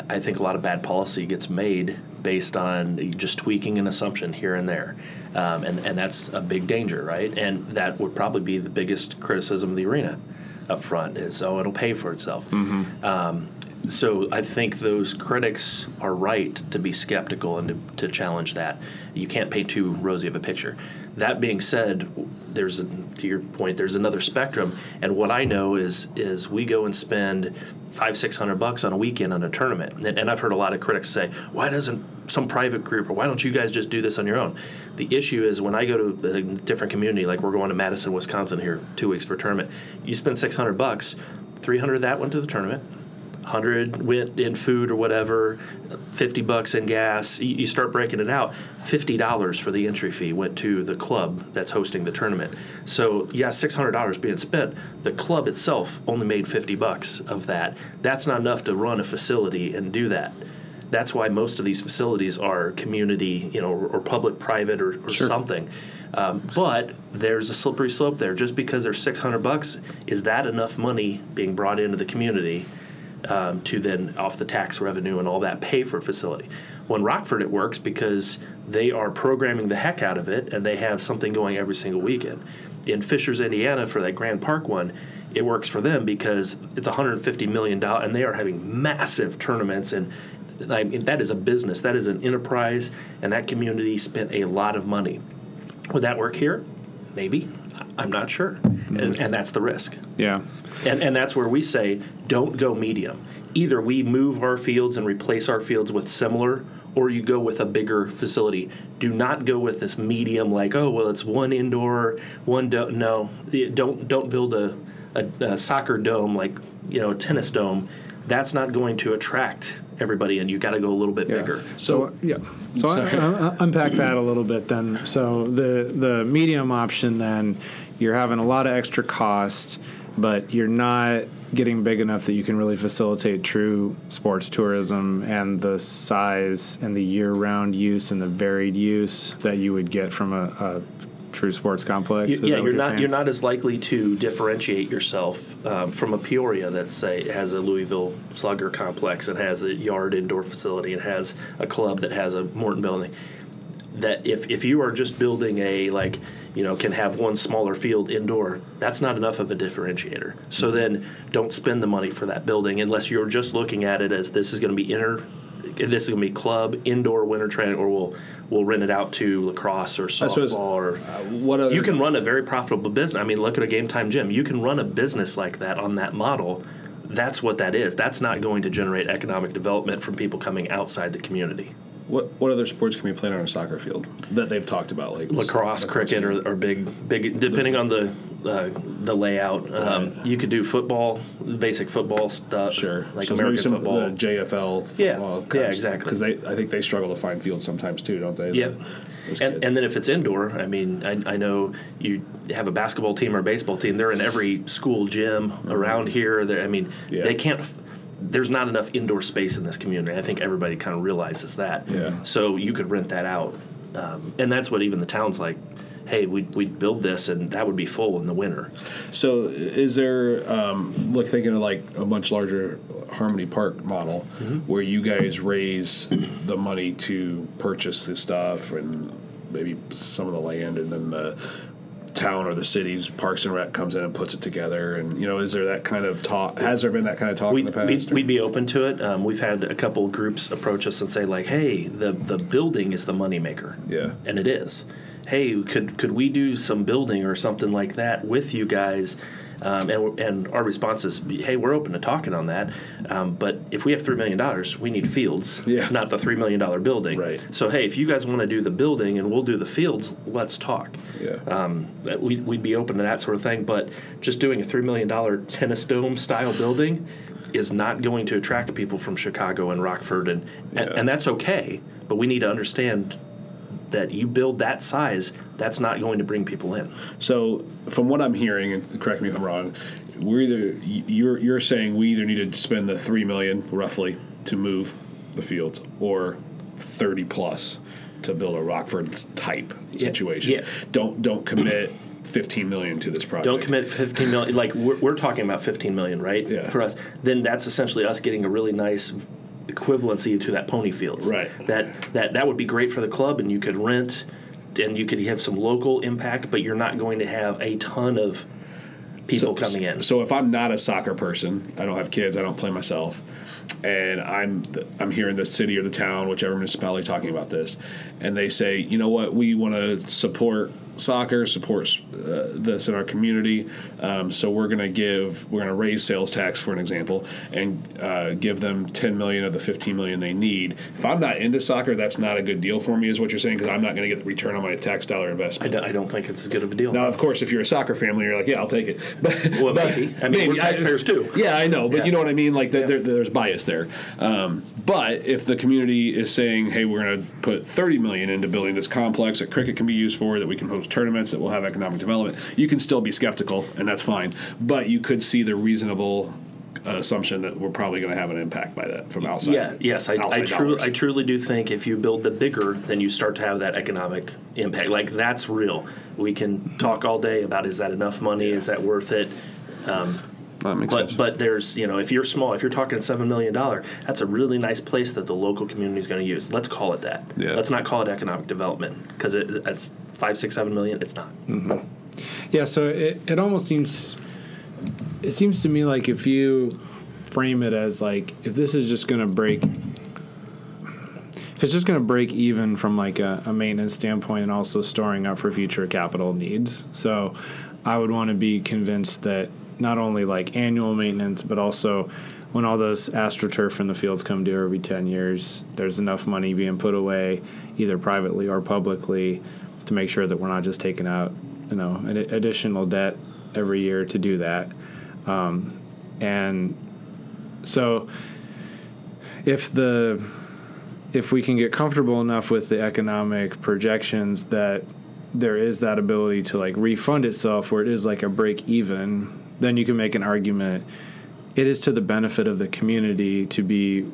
I think a lot of bad policy gets made based on just tweaking an assumption here and there, um, and and that's a big danger, right? And that would probably be the biggest criticism of the arena up front is oh it'll pay for itself. Um, so I think those critics are right to be skeptical and to, to challenge that. You can't paint too rosy of a picture. That being said, there's a, to your point, there's another spectrum, and what I know is is we go and spend five six hundred bucks on a weekend on a tournament, and, and I've heard a lot of critics say, why doesn't some private group or why don't you guys just do this on your own? The issue is when I go to a different community, like we're going to Madison, Wisconsin here two weeks for a tournament, you spend six hundred bucks, three hundred of that went to the tournament. 100 went in food or whatever 50 bucks in gas you, start breaking it out $50 for the entry fee went to the club that's hosting the tournament. So yeah $600 being spent the club itself only made 50 bucks of that. That's not enough to run a facility and do that. That's why most of these facilities are community you know or, or public private or, or something. Um, but there's a slippery slope there. Just because there's 600 bucks is that enough money being brought into the community um, to then off the tax revenue and all that pay for a facility. Well, in Rockford, it works because they are programming the heck out of it and they have something going every single weekend. In Fishers, Indiana, for that Grand Park one, it works for them because it's 150 million dollars and they are having massive tournaments and. I mean, that is a business. That is an enterprise, and that community spent a lot of money. Would that work here? Maybe. I'm not sure, and, and that's the risk. yeah And, and that's where we say don't go medium. Either we move our fields and replace our fields with similar, or you go with a bigger facility. Do not go with this medium, like oh well, it's one indoor, one do- no. Don't don't build a, a, a soccer dome like you know a tennis dome. That's not going to attract everybody, and you got to go a little bit Yeah. bigger. So yeah. So I, I, I unpack that a little bit then. So the the medium option then, you're having a lot of extra cost, but you're not getting big enough that you can really facilitate true sports tourism and the size and the year-round use and the varied use that you would get from a, a true sports complex. Is yeah, what you're not saying? you're not as likely to differentiate yourself um, from a Peoria that say has a Louisville Slugger complex and has a yard indoor facility and has a club that has a Morton building. that if, if you are just building a like you know can have one smaller field indoor that's not enough of a differentiator so then don't spend the money for that building unless you're just looking at it as this is going to be inner this is going to be club indoor winter training or we'll we'll rent it out to lacrosse or That's what it's- softball or uh, What other you can run a very profitable business. I mean, look at a game time gym. You can run a business like that on that model. That's what that is. That's not going to generate economic development from people coming outside the community. What what other sports can be played on a soccer field that they've talked about like Lacrosse, cricket, or, are big, big. Depending on the uh, the layout, um, you could do football, basic football stuff. Sure, like so American some football. JFL. Yeah, football yeah, exactly. Because they, I think they struggle to find fields sometimes too, don't they? Yeah, The- And, and then if it's indoor, I mean, I, I know you have a basketball team or a baseball team. They're in every school gym around here. They're, I mean, Mm-hmm. Yeah. they can't. There's not enough indoor space in this community. I think everybody kind of realizes that. Yeah. So you could rent that out, um, and that's what even the town's like. Hey, we we build this, and that would be full in the winter. So, is there um, look thinking of like a much larger Harmony Park model Mm-hmm. where you guys raise the money to purchase the stuff and maybe some of the land, and then the town or the city's Parks and Rec comes in and puts it together, and you know, is there that kind of talk? Has there been that kind of talk in We'd, the past? we'd, we'd be open to it. Um, we've had a couple groups approach us and say like, "Hey, the the building is the moneymaker." Yeah. and it is. Hey, could could we do some building or something like that with you guys? Um, and and our response is, "Hey, we're open to talking on that." Um, but if we have three million dollars, we need fields, Yeah. not the three million dollar building. Right. So hey, if you guys want to do the building and we'll do the fields, let's talk yeah. um, that we'd, we'd be open to that sort of thing. But just doing a three million dollar tennis dome style building is not going to attract people from Chicago and Rockford, and, and and that's okay. But we need to understand that you build that size, that's not going to bring people in. So, from what I'm hearing, and correct me if I'm wrong, we're either you're you're saying we either need to spend the three million roughly to move the fields, or thirty plus to build a Rockford type situation. yeah. Don't don't commit fifteen million to this project. Don't commit 15 million. Like we're, we're talking about 15 million, right? Yeah. For us, then that's essentially us getting a really nice equivalency to that pony fields. Right. That that that would be great for the club, and you could rent, and you could have some local impact, but you're not going to have a ton of people coming in. So if I'm not a soccer person, I don't have kids, I don't play myself, and I'm I'm here in the city or the town, whichever municipality talking about this, and they say, you know what, we want to support soccer, supports uh, this in our community, um, so we're going to give we're going to raise sales tax for an example, and uh, give them 10 million of the 15 million they need. If I'm not into soccer, that's not a good deal for me, is what you're saying, because I'm not going to get the return on my tax dollar investment. don't, I don't think it's as good of a deal. Now, of course, if you're a soccer family, you're like, yeah, I'll take it. But, Well, but- maybe. I mean, we're taxpayers too. Yeah, I know, but Yeah. you know what I mean. Like, th Yeah. there, there's bias there. Um, but if the community is saying, "Hey, we're going to put 30 million into building this complex that cricket can be used for, that we can host tournaments, that will have economic development," you can still be skeptical, and that's fine. But you could see the reasonable assumption that we're probably going to have an impact by that from outside. Yeah, yes, I, I. I truly do think if you build the bigger, then you start to have that economic impact. Like that's real. We can talk all day about is that enough money? Is that worth it? Um, that makes But but there's you know if you're small, if you're talking seven million dollar, that's a really nice place that the local community is going to use. Let's call it that. Yeah. Let's not call it economic development because it, it's five six seven million. It's not. Mm-hmm. Yeah, so it, it almost seems it seems to me like if you frame it as like if this is just going to break if it's just going to break even from like a, a maintenance standpoint and also storing up for future capital needs. So I would want to be convinced that not only like annual maintenance but also when all those astroturf in the fields come due every 10 years, there's enough money being put away either privately or publicly to make sure that we're not just taking out, you know, an additional debt every year to do that. Um, and so if the if we can get comfortable enough with the economic projections that there is that ability to like refund itself where it is like a break even, then you can make an argument it is to the benefit of the community to be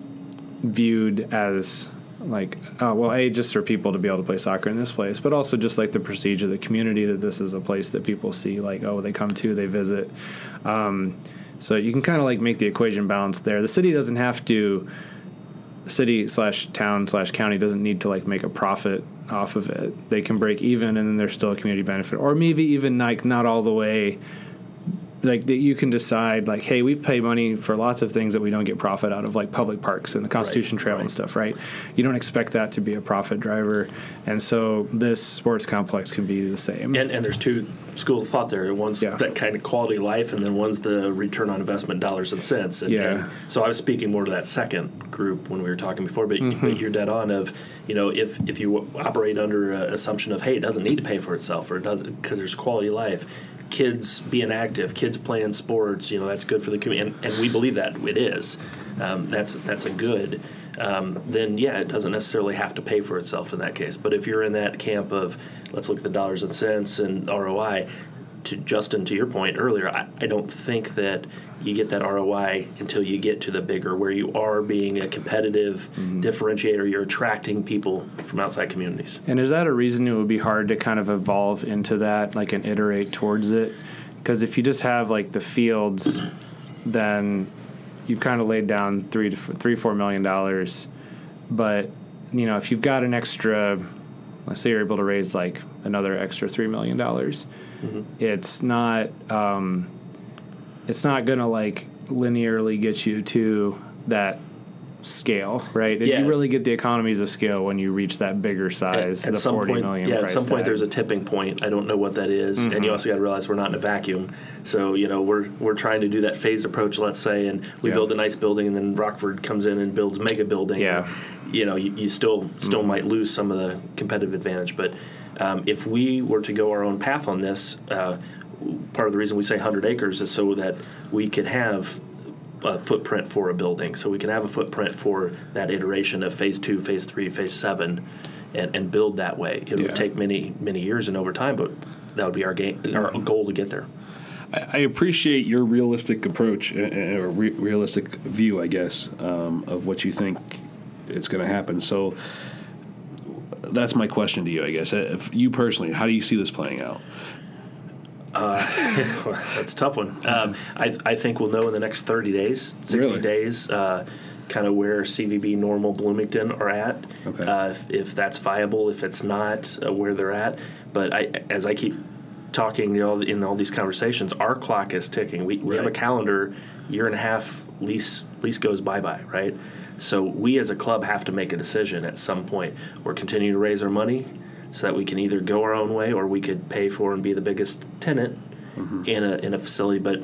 viewed as like oh well a just for people to be able to play soccer in this place but also just like the prestige of the community that this is a place that people see like oh they come to they visit um, so you can kind of like make the equation balance there the city doesn't have to city slash town slash county doesn't need to like make a profit off of it. They can break even, and then there's still a community benefit, or maybe even like not all the way. Like that, you can decide like, hey, we pay money for lots of things that we don't get profit out of, like public parks and the Constitution Trail and stuff, right? You don't expect that to be a profit driver, and so this sports complex can be the same. And, and there's two schools of thought there. One's Yeah. that kind of quality of life, and then one's the return on investment dollars and cents. And, Yeah. and so I was speaking more to that second group when we were talking before, but, Mm-hmm. but you're dead on. Of you know, if if you operate under an assumption of hey, it doesn't need to pay for itself, or it doesn't because there's quality life. Kids being active, kids playing sports, you know that's good for the community, and, and we believe that it is. Um, that's that's a good. Um, then yeah, it doesn't necessarily have to pay for itself in that case. But if you're in that camp of let's look at the dollars and cents and ROI, to Justin, to your point earlier, I, I don't think that you get that ROI until you get to the bigger, where you are being a competitive mm-hmm. differentiator. You're attracting people from outside communities. And is that a reason it would be hard to kind of evolve into that, like and iterate towards it? Because if you just have like the fields, then you've kind of laid down three to f- three four million dollars. But you know, if you've got an extra, let's say you're able to raise like another extra three million dollars, it's not um, it's not gonna like linearly get you to that scale, right? Yeah. You really get the economies of scale when you reach that bigger size, at the some point, million yeah, at some point there's a tipping point. I don't know what that is. and Mm-hmm. you also got to realize we're not in a vacuum. So you know we're we're trying to do that phased approach. Let's say, and we Yeah. build a nice building, and then Rockford comes in and builds mega building. Yeah. Mm-hmm. you know you, you still still might lose some of the competitive advantage, but um, if we were to go our own path on this. Uh, Part of the reason we say 100 acres is so that we could have a footprint for a building. So we can have a footprint for that iteration of phase two, phase three, phase seven, and, and build that way. It Yeah. would take many, many years and over time, but that would be our game, our goal to get there. I appreciate your realistic approach uh, uh, or re- realistic view, I guess, um, of what you think it's going to happen. So that's my question to you, I guess. Uh, If you personally, how do you see this playing out? That's a tough one. Um, I, I think we'll know in the next 30 days, 60 Really? days, uh, kind of where CVB Normal Bloomington are at. Okay. Uh, if, if that's viable, if it's not, uh, where they're at. But I, as I keep talking you know, in all these conversations, our clock is ticking. We, we have a calendar, year and a half lease lease goes bye bye, right? So we as a club have to make a decision at some point. We're continuing to raise our money so that we can either go our own way or we could pay for and be the biggest tenant in a in a facility. But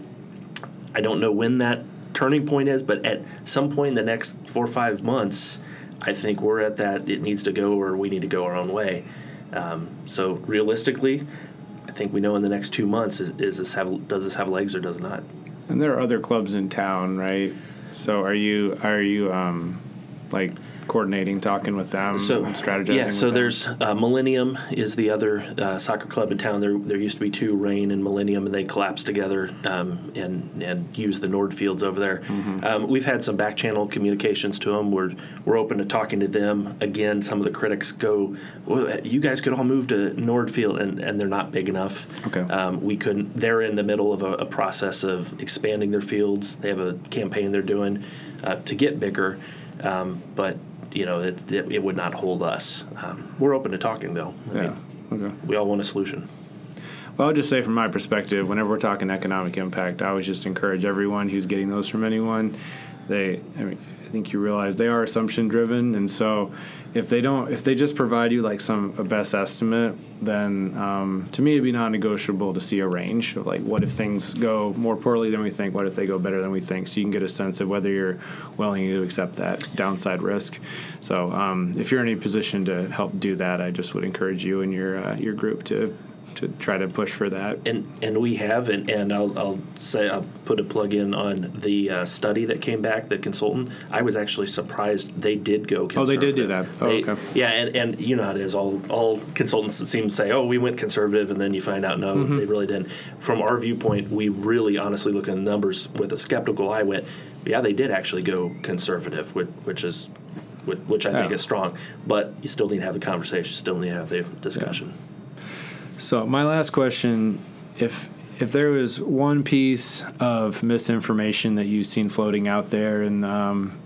I don't know when that turning point is, but at some point in the next four or five months, I think we're at that it needs to go or we need to go our own way. Um, so realistically, I think we know in the next two months is, is this have does this have legs or does it not? And there are other clubs in town, right? So are you are you um, like coordinating, talking with them, so strategizing? Yeah, so them? there's uh, Millennium is the other uh, soccer club in town. There there used to be two, Rain and Millennium, and they collapsed together um, and and used the Nord fields over there. Mm-hmm. Um, we've had some back channel communications to them. We're we're open to talking to them again. Some of the critics go, well, you guys could all move to Nord Field, and, and they're not big enough. Okay. Um, we couldn't. They're in the middle of a, a process of expanding their fields. They have a campaign they're doing uh, to get bigger, um, but you know it, it, it would not hold us. Um, we're open to talking though. I yeah. mean, Okay. we all want a solution. Well, I'll just say from my perspective, whenever we're talking economic impact, I always just encourage everyone who's getting those from anyone. They, I mean, I think you realize they are assumption driven, and so if they don't, if they just provide you like some a best estimate, then um, to me it'd be non-negotiable to see a range of like what if things go more poorly than we think, what if they go better than we think, so you can get a sense of whether you're willing to accept that downside risk. So um, if you're in a position to help do that, I just would encourage you and your uh, your group to to try to push for that. And and we have, and, and I'll, I'll say I'll put a plug in on the uh, study that came back. The consultant, I was actually surprised they did go. Conservative. Oh, they did do that. Oh, They- okay. Yeah, and, and you know how it is. All all consultants that seem to say, "Oh, we went conservative," and then you find out no, Mm-hmm. they really didn't. From our viewpoint, we really honestly look at the numbers with a skeptical eye. Went, yeah, they did actually go conservative, which, which is. Which I think Yeah. is strong, but you still need to have the conversation. Still need to have the discussion. So my last question, if if there was one piece of misinformation that you've seen floating out there, and um,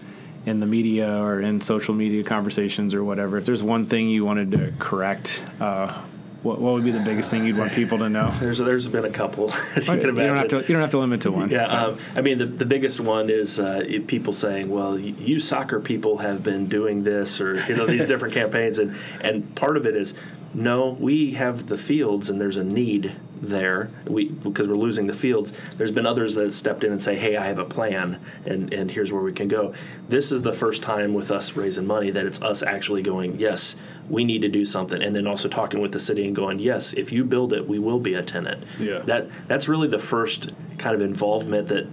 in the media or in social media conversations or whatever, if there's one thing you wanted to correct, uh, what, what would be the biggest thing you'd want people to know? There's there's been a couple, as you you can imagine. You don't have to. You don't have to limit to one. Yeah, um, I mean the, the biggest one is uh, people saying, "Well, you soccer people have been doing this," or you know these different campaigns, and and part of it is, no, we have the fields, and there's a need there. We because we're losing the fields. There's been others that have stepped in and say, "Hey, I have a plan, and and here's where we can go." This is the first time with us raising money that it's us actually going, "Yes, we need to do something," and then also talking with the city and going, "Yes, if you build it, we will be a tenant." Yeah. That that's really the first kind of involvement that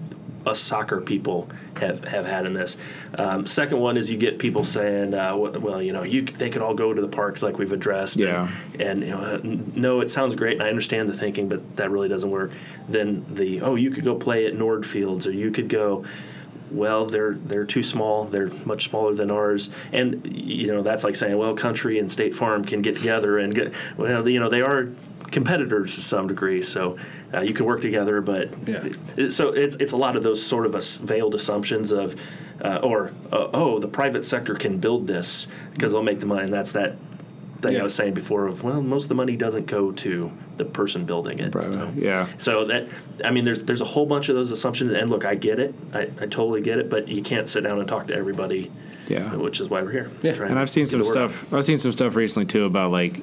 us soccer people have, have had in this. Um, second one is you get people saying, uh, well, you know, you they could all go to the parks like we've addressed. Yeah. And, and you know, uh, no, it sounds great, and I understand the thinking, but that really doesn't work. Then the oh, you could go play at Nord Fields, or you could go. Well, they're they're too small. They're much smaller than ours, and you know that's like saying, well, Country and State Farm can get together and get. Well, you know they are competitors to some degree, so uh, you can work together. But Yeah. it- so it's it's a lot of those sort of as- veiled assumptions of, uh, or uh, oh, the private sector can build this because they'll make the money, and that's that thing Yeah. I was saying before of well, most of the money doesn't go to the person building it. Right, so. yeah. So that I mean, there's there's a whole bunch of those assumptions, and look, I get it, I, I totally get it, but you can't sit down and talk to everybody. Yeah. which is why we're here. Yeah. And I've seen some the word out. stuff. I've seen some stuff recently too about like,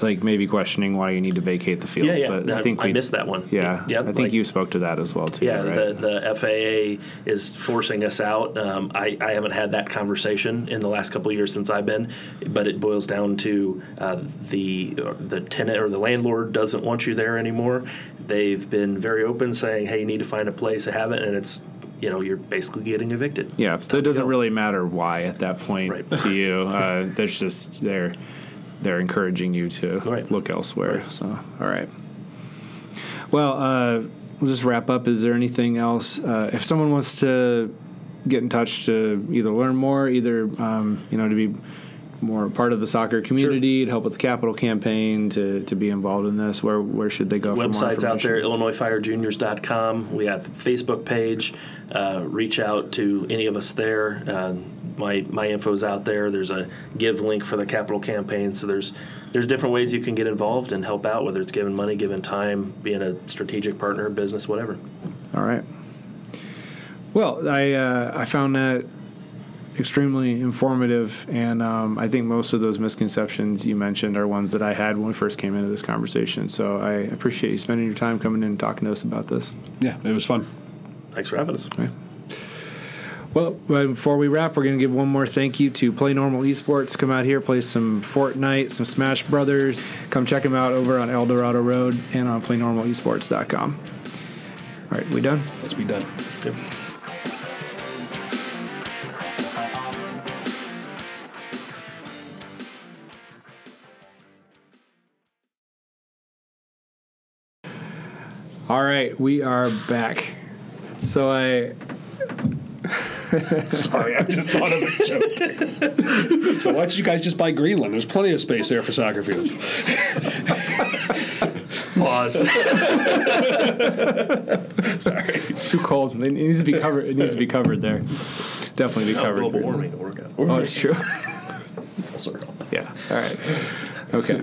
like maybe questioning why you need to vacate the fields. Yeah, yeah. But I I- think I we missed that one. Yeah, Yeah, I think like- you spoke to that as well too. Yeah, right? the, the FAA is forcing us out. Um, I, I haven't had that conversation in the last couple of years since I've been, but it boils down to uh, the the tenant or the landlord doesn't want you there anymore. They've been very open, saying, "Hey, you need to find a place to have it," and it's you know you're basically getting evicted. yeah, so it doesn't really matter why at that point Right. to you. Uh, there's just they're they're encouraging you to Right. look elsewhere. Right. So all right. Well, uh, we'll just wrap up. Is there anything else? Uh, if someone wants to get in touch to either learn more, either um, you know to be more part of the soccer community, to help with the capital campaign, to, to be involved in this, where where should they go? for more websites out there illinoisfirejuniors.com we have the facebook page. Uh, reach out to any of us there. Uh, my my info's out there. There's a give link for the capital campaign. So there's there's different ways you can get involved and help out whether it's giving money giving time being a strategic partner business whatever. All right. Well, I uh, I found that extremely informative, and um, I think most of those misconceptions you mentioned are ones that I had when we first came into this conversation. So I appreciate you spending your time coming in and talking to us about this. Yeah, it was fun. thanks for having us Well, before we wrap, we're going to give one more thank you to Play Normal Esports. Come out here, play some Fortnite, some Smash Brothers. Come check them out over on El Dorado Road and on PlayNormalEsports.com. All right, we done? Let's be done. Yep. All right, we are back. So I Sorry, I just thought of a joke. so why don't you guys just buy Greenland? There's plenty of space there for soccer fields. pause Sorry. it's too cold. It needs to be covered. It needs to be covered there. Definitely be Oh, covered. global warming to work out Oh, it's true. It's full circle. Yeah. All right. Okay.